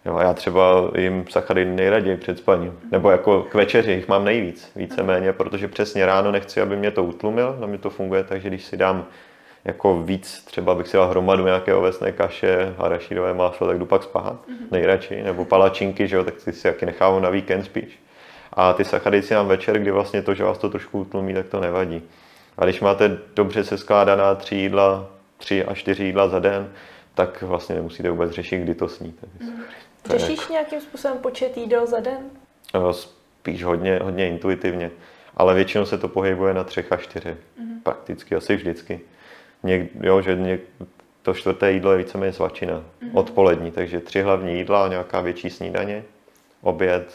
Jo, a já třeba jim sacharidy nejraději před spaním. Nebo jako k večeři jich mám nejvíc, víceméně, protože přesně ráno nechci, aby mě to utlumil. Na mě to funguje tak, že když si dám jako víc, třeba bych si dal hromadu nějaké ovesné kaše, arašidové máslo, tak jdu pak spahat mm-hmm. nejradši, nebo palačinky, že jo, tak ty si taky nechávám na víkend spíš. A ty sacharidy si dám večer, kdy vlastně to, že vás to trošku utlumí, tak to nevadí. A když máte dobře se skládaná tři jídla, tři a čtyři jídla za den, tak vlastně nemusíte vůbec řešit, kdy to sníte. Mm.
To Řešíš jako... nějakým způsobem počet jídel za den?
Spíš hodně, hodně intuitivně, ale většinou se to pohybuje na třech a čtyřech. Mm. Prakticky, asi vždycky něk, jo, že něk, to čtvrté jídlo je víceméně svačina, mm-hmm. odpolední, takže tři hlavní jídla, nějaká větší snídaně, oběd,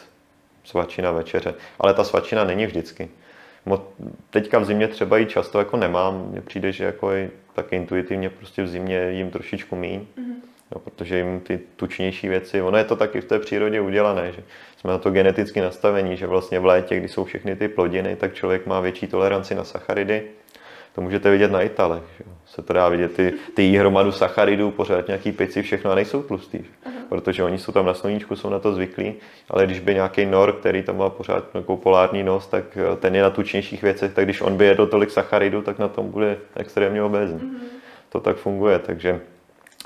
svačina, večeře. Ale ta svačina není vždycky. Teďka v zimě třeba ji často jako nemám, mně přijde, že jako je tak intuitivně prostě v zimě jim trošičku míň, mm-hmm. jo, protože jim ty tučnější věci, ono je to taky v té přírodě udělané, že jsme na to geneticky nastavení, že vlastně v létě, kdy jsou všechny ty plodiny, tak člověk má větší toleranci na sacharidy, to můžete vidět na Italech. Že? Se to dá vidět, ty, ty jí hromadu sacharidů, pořád nějaký pici, všechno a nejsou tlustý. Aha. Protože oni jsou tam na sluníčku, jsou na to zvyklí, ale když by nějaký nor, který tam má pořád nějakou polární nos, tak eh, ten je na tučnějších věcech, tak když on by jedl tolik sacharidů, tak na tom bude extrémně obézní. Mm-hmm. To tak funguje, takže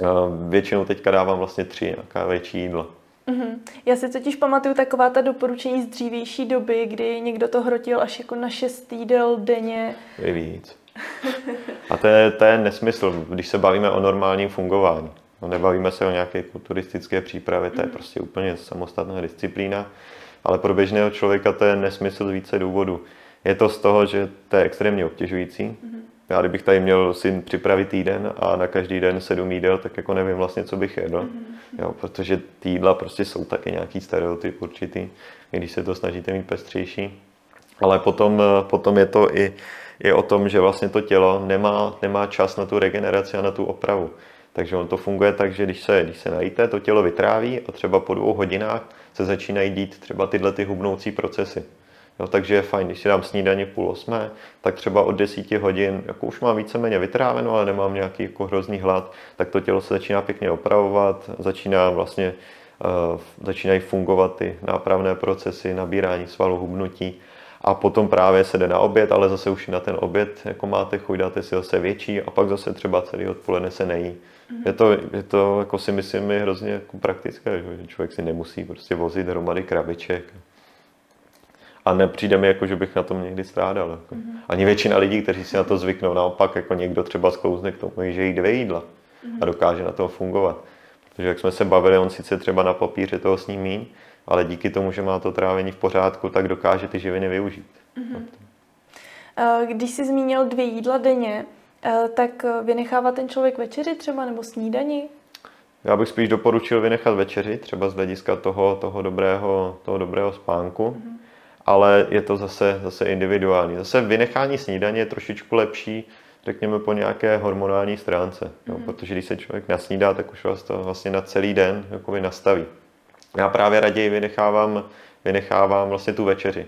uh, většinou teďka dávám vlastně tři nějaká větší jídla.
Mm-hmm. Já si totiž pamatuju taková ta doporučení z dřívější doby, kdy někdo to hrotil až jako na šest jídel denně.
Je víc. A to je, to je nesmysl, když se bavíme o normálním fungování. No, nebavíme se o nějaké kulturistické přípravě, to je mhm. prostě úplně samostatná disciplína, ale pro běžného člověka to je nesmysl z více důvodů. Je to z toho, že to je extrémně obtěžující. Mhm. Já kdybych tady měl si připravit týden a na každý den sedm jídel, tak jako nevím vlastně, co bych jedl. Mhm. Jo, protože ty jídla prostě jsou taky nějaký stereotyp určitý, když se to snažíte mít pestřejší. Ale potom, potom je to i je o tom, že vlastně to tělo nemá, nemá čas na tu regeneraci a na tu opravu. Takže on to funguje tak, že když se, když se najíte, to tělo vytráví a třeba po dvou hodinách se začínají dít třeba tyhle ty hubnoucí procesy. Jo, takže je fajn, když si dám snídaní půl osmé, tak třeba od desíti hodin, jako už mám víceméně vytráveno, ale nemám nějaký jako hrozný hlad, tak to tělo se začíná pěkně opravovat, začíná vlastně, uh, začínají fungovat ty nápravné procesy, nabírání svalů, hubnutí a potom právě se jde na oběd, ale zase už na ten oběd jako máte chuť, dáte si zase větší a pak zase třeba celý odpoledne se nejí. Mm-hmm. Je to, je to jako si myslím, je hrozně jako praktické, že člověk si nemusí prostě vozit hromady krabiček. A nepřijde mi, jako, že bych na tom někdy strádal. Jako. Mm-hmm. Ani většina lidí, kteří si na to zvyknou, naopak jako někdo třeba sklouzne k tomu, že jí dvě jídla mm-hmm. a dokáže na to fungovat. Protože jak jsme se bavili, on sice třeba na papíře toho sní míň, ale díky tomu, že má to trávení v pořádku, tak dokáže ty živiny využít. Mm-hmm.
Když jsi zmínil dvě jídla denně, eh, tak vynechává ten člověk večeři třeba nebo snídani?
Já bych spíš doporučil vynechat večeři, třeba z hlediska toho, toho, dobrého, toho dobrého spánku, mm-hmm. ale je to zase, zase individuální. Zase vynechání snídaně je trošičku lepší, řekněme, po nějaké hormonální stránce, mm-hmm. jo, mhm. protože když se člověk nasnídá, tak už vás to vlastně na celý den nastaví. Já právě raději vynechávám, vynechávám vlastně tu večeři.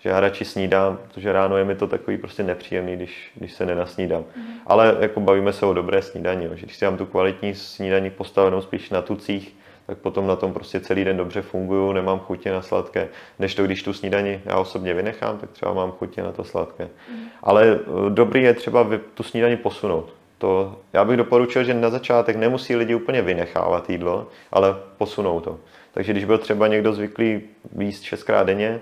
Že já radši snídám, protože ráno je mi to takový prostě nepříjemný, když, když se nenasnídám. Mm. Ale jako bavíme se o dobré snídaní, že když si dám tu kvalitní snídaní postavenou spíš na tucích, tak potom na tom prostě celý den dobře funguju, nemám chutě na sladké. Než to, když tu snídaní já osobně vynechám, tak třeba mám chutě na to sladké. Mm. Ale eh, dobrý je třeba tu snídaní posunout. To, já bych doporučil, že na začátek nemusí lidi úplně vynechávat jídlo, ale posunou to. Takže když byl třeba někdo zvyklý jíst šestkrát denně,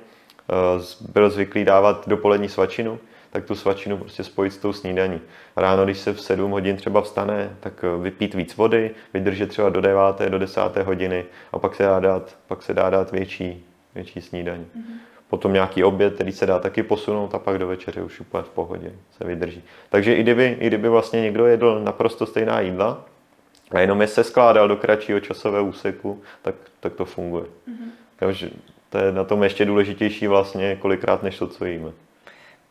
eh, byl zvyklý dávat dopolední svačinu, tak tu svačinu prostě spojit s tou snídaní. Ráno, když se v 7 hodin třeba vstane, tak eh, vypít víc vody, vydržet třeba do 9. do 10. hodiny a pak se dá dát, pak se dá dát větší, větší snídaní. Mm-hmm. Potom nějaký oběd, který se dá taky posunout a pak do večeře už úplně v pohodě se vydrží. Takže i kdyby, i kdyby vlastně někdo jedl naprosto stejná jídla, a jenom je se skládal do kratšího časového úseku, tak, tak to funguje. Mm-hmm. Takže to je na tom ještě důležitější vlastně kolikrát než to, co jíme.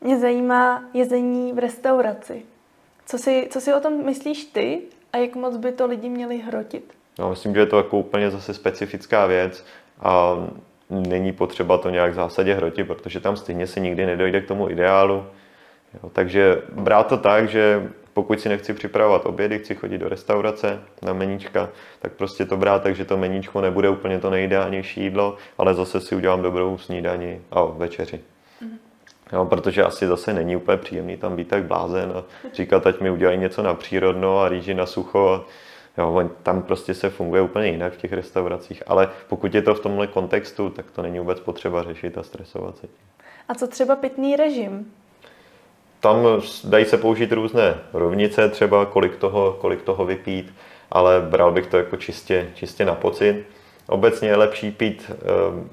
Mě zajímá jezení v restauraci. Co si, co si o tom myslíš ty a jak moc by to lidi měli hrotit?
No, myslím, že je to jako úplně zase specifická věc a není potřeba to nějak v zásadě hrotit, protože tam stejně se nikdy nedojde k tomu ideálu. Jo, takže brát to tak, že pokud si nechci připravovat obědy, chci chodit do restaurace na meníčka, tak prostě to brát tak, že to meníčko nebude úplně to nejideálnější jídlo, ale zase si udělám dobrou snídani a večeři. Mm. Jo, protože asi zase není úplně příjemný tam být tak blázen a říkat, ať mi udělají něco na přírodno a rýži na sucho. Jo, tam prostě se funguje úplně jinak v těch restauracích, ale pokud je to v tomhle kontextu, tak to není vůbec potřeba řešit a stresovat se tím.
A co třeba pitný režim?
Tam dají se použít různé rovnice, třeba kolik toho, kolik toho vypít, ale bral bych to jako čistě, čistě na pocit. Obecně je lepší pít eh,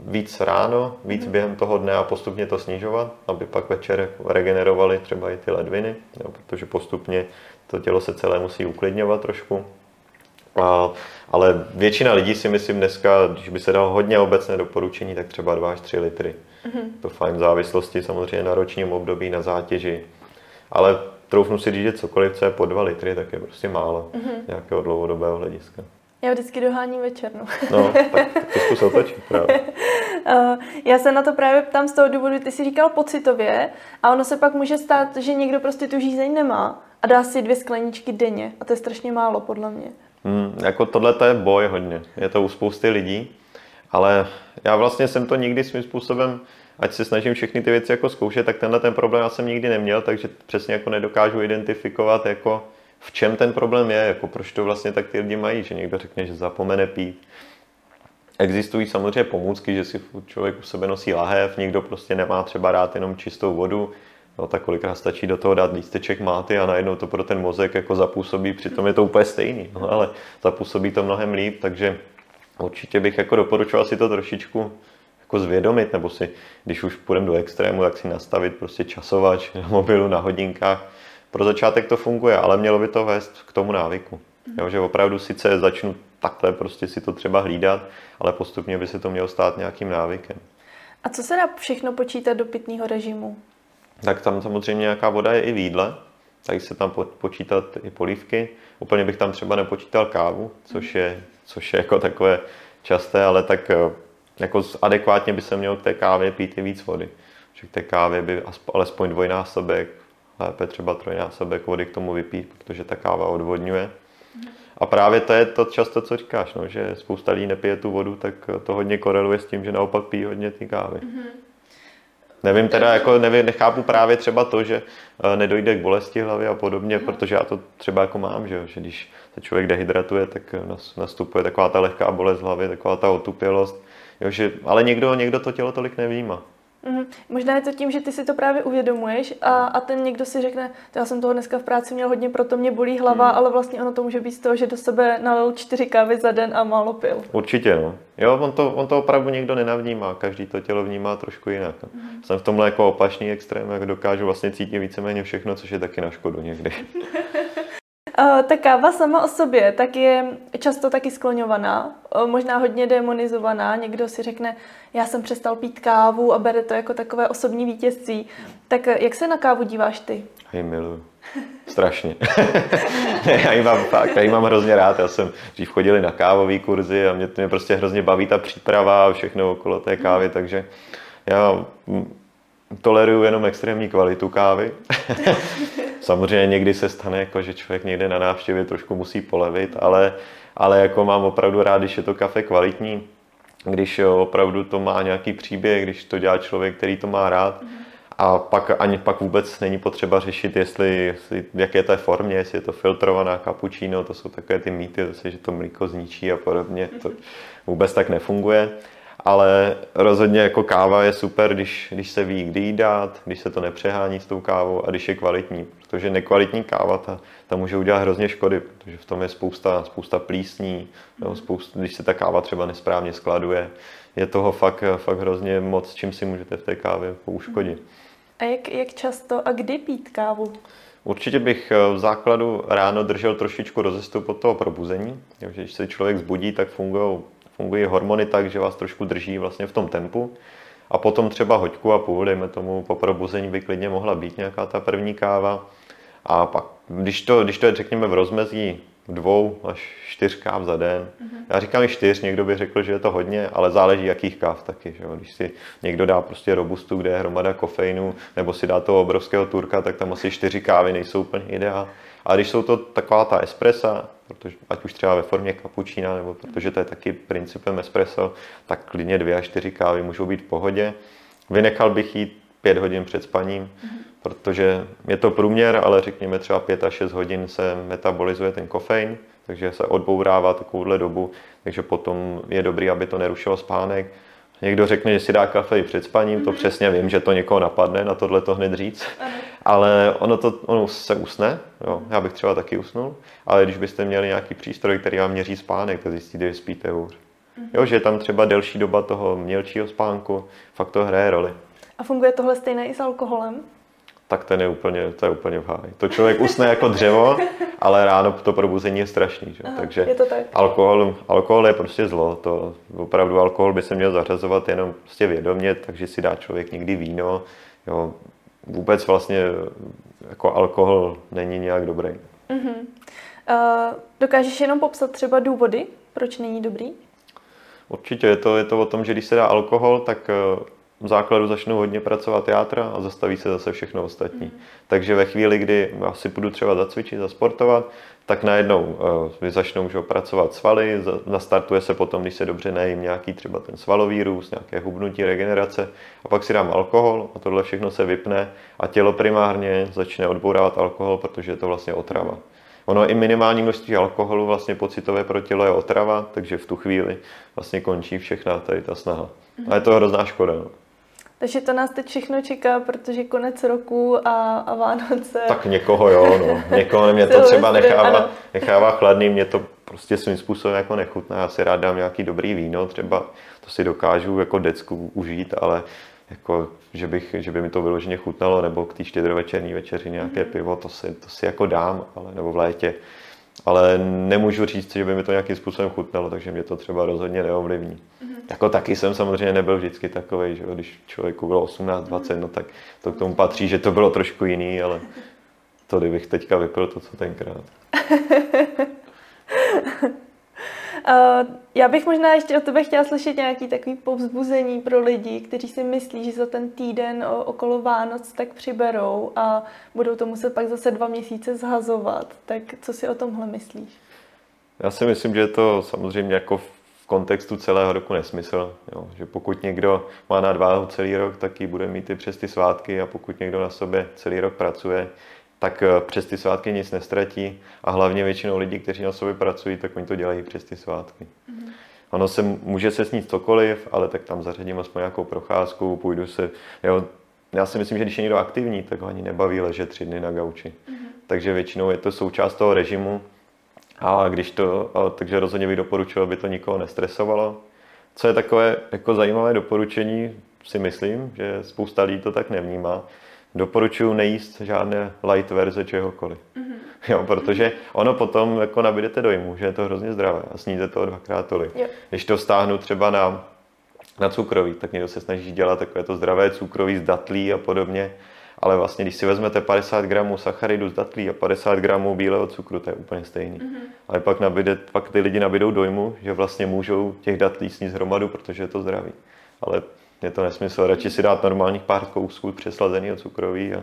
víc ráno, víc mhm. během toho dne a postupně to snižovat, aby pak večer regenerovali třeba i ty ledviny, jo, protože postupně to tělo se celé musí uklidňovat trošku. A, ale většina lidí si myslím dneska, když by se dalo hodně obecné doporučení, tak třeba 2 až 3 litry. Mm-hmm. To fajn v závislosti samozřejmě na ročním období, na zátěži, ale troufnu si říct, že cokoliv, co je po 2 litry, tak je prostě málo mm-hmm. nějakého dlouhodobého hlediska.
Já vždycky doháním večernu.
No, tak, tak to zkus otočit právě.
Eh, já se na to právě ptám z toho důvodu, ty jsi říkal pocitově a ono se pak může stát, že někdo prostě tu žízeň nemá a dá si dvě skleničky denně a to je strašně málo podle mě.
Hmm, jako tohle to je boj hodně, je to u spousty lidí, ale já vlastně jsem to nikdy svým způsobem ať se snažím všechny ty věci jako zkoušet, tak tenhle ten problém já jsem nikdy neměl, takže přesně jako nedokážu identifikovat, jako v čem ten problém je, jako proč to vlastně tak ty lidi mají, že někdo řekne, že zapomene pít. Existují samozřejmě pomůcky, že si člověk u sebe nosí lahev, někdo prostě nemá třeba rád jenom čistou vodu, no tak kolikrát stačí do toho dát lísteček máty a najednou to pro ten mozek jako zapůsobí, přitom je to úplně stejný, no, ale zapůsobí to mnohem líp, takže určitě bych jako doporučoval si to trošičku jako zvědomit, nebo si, když už půjdeme do extrému, tak si nastavit prostě časovač na mobilu, na hodinkách. Pro začátek to funguje, ale mělo by to vést k tomu návyku. Mhm. Jo, že opravdu sice začnu takhle prostě si to třeba hlídat, ale postupně by se to mělo stát nějakým návykem.
A co se dá všechno počítat do pitného režimu?
Tak tam samozřejmě nějaká voda je i v jídle, tak se tam počítat i polívky. Úplně bych tam třeba nepočítal kávu, což je, což je jako takové časté, ale tak jako adekvátně by se měl k té kávě pít i víc vody. že k té kávě by alespoň dvojnásobek, lépe třeba trojnásobek vody k tomu vypít, protože ta káva odvodňuje. A právě to je to často, co říkáš, no, že spousta lidí nepije tu vodu, tak to hodně koreluje s tím, že naopak pijí hodně ty kávy. Mm-hmm. Nevím teda, jako nevím, nechápu právě třeba to, že eh, nedojde k bolesti hlavy a podobně, mm-hmm. protože já to třeba jako mám, že, že když se člověk dehydratuje, tak eh, nastupuje taková ta lehká bolest hlavy, taková ta otupělost, jo, že, ale někdo, někdo to tělo tolik nevnímá.
Mm, možná je to tím, že ty si to právě uvědomuješ a, a ten někdo si řekne, já jsem toho dneska v práci měl hodně, proto mě bolí hlava, mm. ale vlastně ono to může být z toho, že do sebe nalil čtyři kávy za den a málo pil.
Určitě, no. Jo, on to, on to opravdu někdo nenavnímá, každý to tělo vnímá trošku jinak. No. Mm. Jsem v tomhle jako opačný extrém, jak dokážu vlastně cítit víceméně všechno, což je taky na škodu někdy.
Ta káva sama o sobě tak je často taky skloňovaná, možná hodně demonizovaná. Někdo si řekne, já jsem přestal pít kávu a bere to jako takové osobní vítězství. Tak jak se na kávu díváš ty?
Já ji miluju. Strašně. já ji mám fakt, já ji mám hrozně rád. Já jsem dřív chodili na kávové kurzy a mě, mě prostě hrozně baví ta příprava a všechno okolo té kávy, takže já toleruju jenom extrémní kvalitu kávy. Samozřejmě někdy se stane, jako, že člověk někde na návštěvě trošku musí polevit, ale, ale jako mám opravdu rád, když je to kafe kvalitní, když opravdu to má nějaký příběh, když to dělá člověk, který to má rád. A pak ani pak vůbec není potřeba řešit, jestli, jestli v jaké té formě, jestli je to filtrovaná cappuccino, to jsou takové ty mýty, zase, že to mlíko zničí a podobně. To vůbec tak nefunguje ale rozhodně jako káva je super, když, když se ví, kdy jí dát, když se to nepřehání s tou kávou a když je kvalitní, protože nekvalitní káva ta, ta může udělat hrozně škody, protože v tom je spousta, spousta plísní, nebo spousta, když se ta káva třeba nesprávně skladuje, je toho fakt, fakt hrozně moc, čím si můžete v té kávě pouškodit.
A jak, jak často a kdy pít kávu?
Určitě bych eh, v základu ráno držel trošičku rozestup od toho probuzení. Takže když se člověk zbudí, tak fungují fungují hormony tak, že vás trošku drží vlastně v tom tempu. A potom třeba hoďku a půl, dejme tomu, po probuzení by klidně mohla být nějaká ta první káva. A pak, když to, když to je, řekněme, v rozmezí dvou až čtyř káv za den. Mm-hmm. Já říkám i čtyř, někdo by řekl, že je to hodně, ale záleží jakých káv taky. Že jo? Když si někdo dá prostě robustu, kde je hromada kofeinu, nebo si dá toho obrovského turka, tak tam asi čtyři kávy nejsou úplně ideál. A když jsou to taková ta espressa, protože, ať už třeba ve formě kapučína, nebo protože to je taky principem espresso, tak klidně dvě až čtyři kávy můžou být v pohodě. Vynechal bych jít pět hodin před spaním, mm-hmm. Protože je to průměr, ale řekněme třeba pět až šest hodin se metabolizuje ten kofein, takže se odbourává takovouhle dobu, takže potom je dobrý, aby to nerušilo spánek. Někdo řekne, že si dá kafe i před spaním, to mhm. přesně vím, že to někoho napadne na tohle to hned říct. Ale ono, to, ono se usne, jo. já bych třeba taky usnul, ale když byste měli nějaký přístroj, který vám měří spánek, tak zjistíte, že spíte hůř. Mhm. Jo, že je tam třeba delší doba toho mělčího spánku, fakt to hraje roli.
A funguje tohle stejné i s alkoholem?
Tak ten je úplně, to je úplně v háji. To člověk usne jako dřevo, ale ráno to probuzení je strašný. Že?
Aha, Takže je to tak.
Alkohol, alkohol je prostě zlo. To, opravdu alkohol by se měl zařazovat jenom prostě vědomě, takže si dá člověk někdy víno. Jo. Vůbec vlastně jako alkohol není nějak dobrý. Uh-huh.
Uh, dokážeš jenom popsat třeba důvody, proč není dobrý?
Určitě je to, je to o tom, že když se dá alkohol, tak v základu začnou hodně pracovat játra a zastaví se zase všechno ostatní. Mm. Takže ve chvíli, kdy asi půjdu třeba zacvičit, zasportovat, tak najednou uh, začnou že, pracovat svaly, nastartuje se potom, když se dobře nejím, nějaký třeba ten svalový růst, nějaké hubnutí, regenerace a pak si dám alkohol a tohle všechno se vypne a tělo primárně začne odbourávat alkohol, protože je to vlastně otrava. Ono i minimální množství alkoholu vlastně pocitové pro tělo je otrava, takže v tu chvíli vlastně končí všechna tady ta snaha. A je to hrozná škoda. No.
Takže to nás teď všechno čeká, protože konec roku a, a Vánoce.
Tak někoho jo, no. Někoho mě to třeba nechává, nechává chladný, mě to prostě svým způsobem jako nechutná. Já si rád dám nějaký dobrý víno, třeba to si dokážu jako decku užít, ale jako, že, bych, že by mi to vyloženě chutnalo, nebo k té štědrovečerní večeři nějaké mm-hmm. pivo, to si, to si jako dám, ale, nebo v létě. Ale nemůžu říct, že by mi to nějakým způsobem chutnalo, takže mě to třeba rozhodně neovlivní. Mm-hmm. Jako taky jsem samozřejmě nebyl vždycky takový, že když člověku bylo 18, 20, no tak to k tomu patří, že to bylo trošku jiný, ale to kdybych teďka vypil to, co tenkrát.
já bych možná ještě od tebe chtěla slyšet nějaký takový povzbuzení pro lidi, kteří si myslí, že za ten týden okolo Vánoc tak přiberou a budou to muset pak zase dva měsíce zhazovat. Tak co si o tomhle myslíš?
Já si myslím, že je to samozřejmě jako v kontextu celého roku nesmysl. Jo? Že pokud někdo má nadváhu celý rok, tak ji bude mít i přes ty svátky a pokud někdo na sobě celý rok pracuje, tak eh, přes ty svátky nic nestratí a hlavně většinou lidí, kteří na sobě pracují, tak oni to dělají přes ty svátky. Mm-hmm. Ono se, může se snít cokoliv, ale tak tam zařadím aspoň nějakou procházku, půjdu se, jo, já si myslím, že když je někdo aktivní, tak ho ani nebaví ležet tři dny na gauči. Mm-hmm. Takže většinou je to součást toho režimu a když to, a, takže rozhodně bych doporučil, aby to nikoho nestresovalo. Co je takové jako zajímavé doporučení, si myslím, že spousta lidí to tak nevnímá, doporučuji nejíst žádné light verze čehokoliv. Mm-hmm. Jo, protože ono potom jako nabídete dojmu, že je to hrozně zdravé a sníte to dvakrát tolik. Jo. Když to stáhnu třeba na, na cukroví, tak někdo se snaží dělat takové to zdravé cukroví z datlí a podobně, ale vlastně, když si vezmete 50 gramů sacharidu z datlí a 50 gramů bílého cukru, to je úplně stejný. Mm-hmm. Ale pak, nabíde, pak ty lidi nabídou dojmu, že vlastně můžou těch datlí sníst hromadu, protože je to zdravý. Ale je to nesmysl. Radši si dát normálních pár kousků přeslazeného cukroví a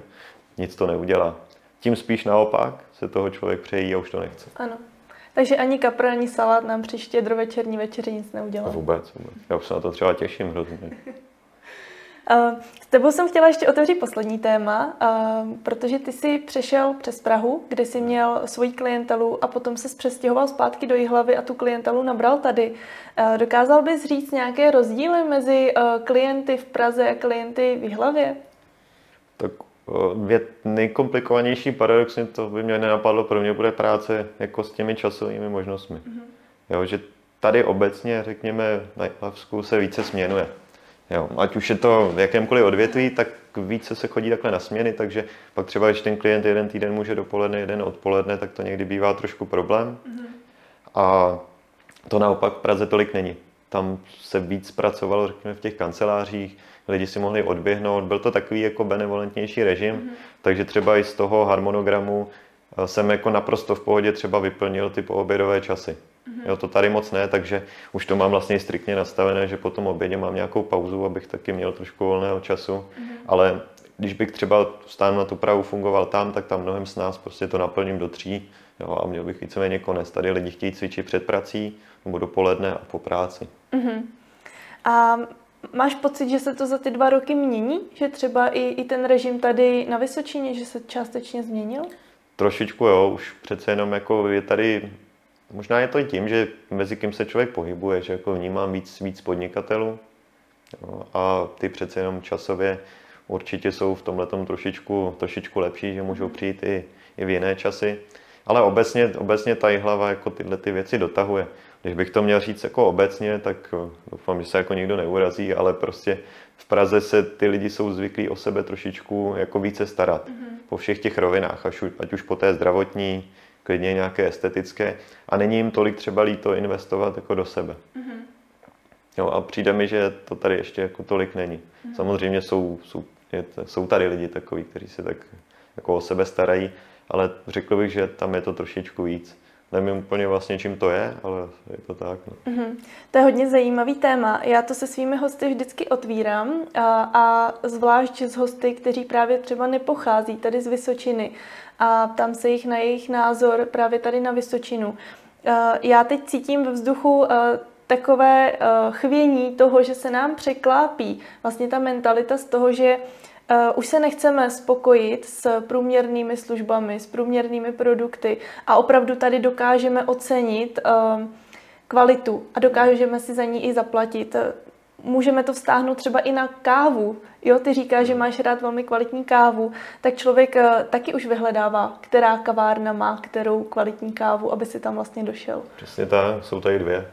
nic to neudělá. Tím spíš naopak se toho člověk přejí a už to nechce.
Ano. Takže ani kapr, ani salát nám při štědrovečerní večeři nic neudělá.
Vůbec, vůbec. Já už se na to třeba těším hrozně.
S tebou jsem chtěla ještě otevřít poslední téma, protože ty jsi přešel přes Prahu, kde jsi měl svoji klientelu a potom se přestěhoval zpátky do Jihlavy a tu klientelu nabral tady. Dokázal bys říct nějaké rozdíly mezi klienty v Praze a klienty v Jihlavě?
Tak nejkomplikovanější paradoxně to by mě nenapadlo, pro mě bude práce jako s těmi časovými možnostmi. Mm-hmm. Jo, že tady obecně, řekněme, na Jihlavsku se více směnuje. Jo, ať už je to v jakémkoliv odvětví, tak více se chodí takhle na směny, takže pak třeba, když ten klient jeden týden může dopoledne, jeden odpoledne, tak to někdy bývá trošku problém. Mm-hmm. A to naopak v Praze tolik není. Tam se víc pracovalo, řekněme, v těch kancelářích, lidi si mohli odběhnout, byl to takový jako benevolentnější režim, mm-hmm. takže třeba i z toho harmonogramu jsem jako naprosto v pohodě třeba vyplnil ty poobědové časy. Mm-hmm. Jo, to tady moc ne, takže už to mám vlastně striktně nastavené, že po tom obědě mám nějakou pauzu, abych taky měl trošku volného času, mm-hmm. ale když bych třeba stán na tu Prahu fungoval tam, tak tam mnohem s nás prostě to naplním do tří jo, a měl bych víceméně konec. Tady lidi chtějí cvičit před prací nebo dopoledne a po práci. Mm-hmm.
A máš pocit, že se to za ty dva roky mění? Že třeba i, i ten režim tady na Vysočině, že se částečně změnil?
Trošičku jo, už přece jenom jako je tady Možná je to i tím, že mezi kým se člověk pohybuje, že jako vnímám víc, víc podnikatelů jo, a ty přece jenom časově určitě jsou v tomhle trošičku, trošičku lepší, že můžou přijít i, i v jiné časy. Ale obecně, obecně ta hlava jako tyhle ty věci dotahuje. Když bych to měl říct jako obecně, tak doufám, že se jako nikdo neurazí, ale prostě v Praze se ty lidi jsou zvyklí o sebe trošičku jako více starat. Mm-hmm. Po všech těch rovinách, ať už po té zdravotní, klidně nějaké estetické a není jim tolik třeba líto investovat jako do sebe. Mm-hmm. Jo, a přijde mi, že to tady ještě jako tolik není. Mm-hmm. Samozřejmě jsou, jsou, je, jsou tady lidi takový, kteří se tak jako o sebe starají, ale řekl bych, že tam je to trošičku víc. Nevím úplně vlastně, čím to je, ale je to tak. No. Mm-hmm.
To je hodně zajímavý téma. Já to se svými hosty vždycky otvírám a, a zvlášť s hosty, kteří právě třeba nepochází tady z Vysočiny a ptám se jich na jejich názor právě tady na Vysočinu. Já teď cítím ve vzduchu takové chvění toho, že se nám překlápí vlastně ta mentalita z toho, že už se nechceme spokojit s průměrnými službami, s průměrnými produkty a opravdu tady dokážeme ocenit kvalitu a dokážeme si za ní i zaplatit můžeme to vztáhnout třeba i na kávu. Jo, ty říkáš, že máš rád velmi kvalitní kávu, tak člověk eh, taky už vyhledává, která kavárna má kterou kvalitní kávu, aby si tam vlastně došel.
Přesně tak, jsou tady dvě.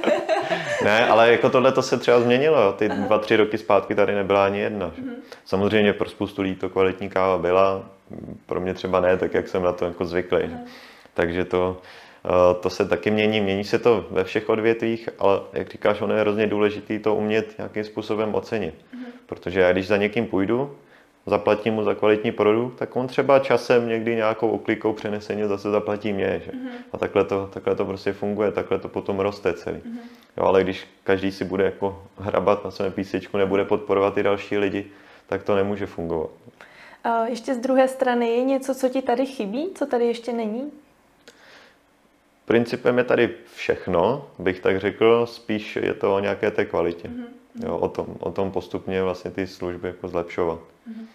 ne, ale jako tohle to se třeba změnilo. Ty Aha. dva, tři roky zpátky tady nebyla ani jedna. Mm-hmm. Samozřejmě pro spoustu lidí to kvalitní káva byla, pro mě třeba ne, tak jak jsem na to jako zvyklý. Mm-hmm. Takže to, to se taky mění, mění se to ve všech odvětvích, ale jak říkáš, ono je hrozně důležité to umět nějakým způsobem ocenit. Mm-hmm. Protože já když za někým půjdu, zaplatím mu za kvalitní produkt, tak on třeba časem někdy nějakou oklikou přeneseně zase zaplatí mě. Že? Mm-hmm. A takhle to, takhle to prostě funguje, takhle to potom roste celý. Mm-hmm. Jo, ale když každý si bude jako hrabat na svém písečku, nebude podporovat i další lidi, tak to nemůže fungovat.
A ještě z druhé strany je něco, co ti tady chybí, co tady ještě není?
Principem je tady všechno, bych tak řekl, spíš je to o nějaké té kvalitě. Mm-hmm. Jo, o, tom, o tom postupně vlastně ty služby jako zlepšovat. Mm-hmm.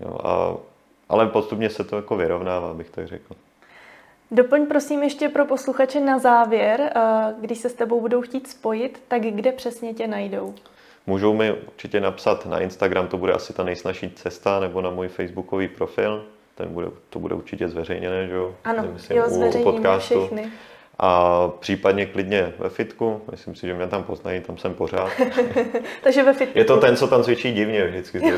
Jo, a, ale postupně se to jako vyrovnává, bych tak řekl.
Doplň prosím ještě pro posluchače na závěr, když se s tebou budou chtít spojit, tak kde přesně tě najdou?
Můžou mi určitě napsat na Instagram, to bude asi ta nejsnažší cesta, nebo na můj facebookový profil, ten bude, to bude určitě zveřejněné, že jo?
Ano, Myslím, jo, zveřejníme všechny.
A případně klidně ve fitku, myslím si, že mě tam poznají, tam jsem pořád.
Takže ve fitku.
Je to ten, co tam cvičí divně vždycky.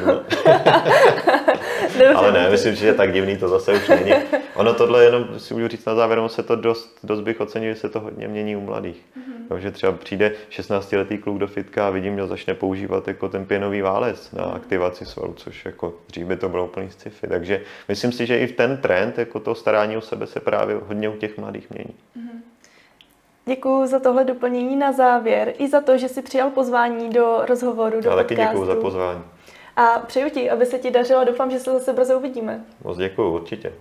Ale ne, myslím, že je tak divný to zase už není. Ono tohle jenom si můžu říct na závěr, se to dost, dost bych ocenil, že se to hodně mění u mladých. Mm-hmm. Takže třeba přijde 16-letý kluk do fitka a vidím, že začne používat jako ten pěnový válec na aktivaci svalů, což jako dřív by to bylo úplný sci-fi. Takže myslím si, že i v ten trend jako to starání o sebe se právě hodně u těch mladých mění. Mm-hmm.
Děkuji za tohle doplnění na závěr i za to, že jsi přijal pozvání do rozhovoru, do
Já taky děkuji za pozvání.
A přeju ti, aby se ti dařilo. Doufám, že se zase brzo uvidíme.
Moc děkuji, určitě.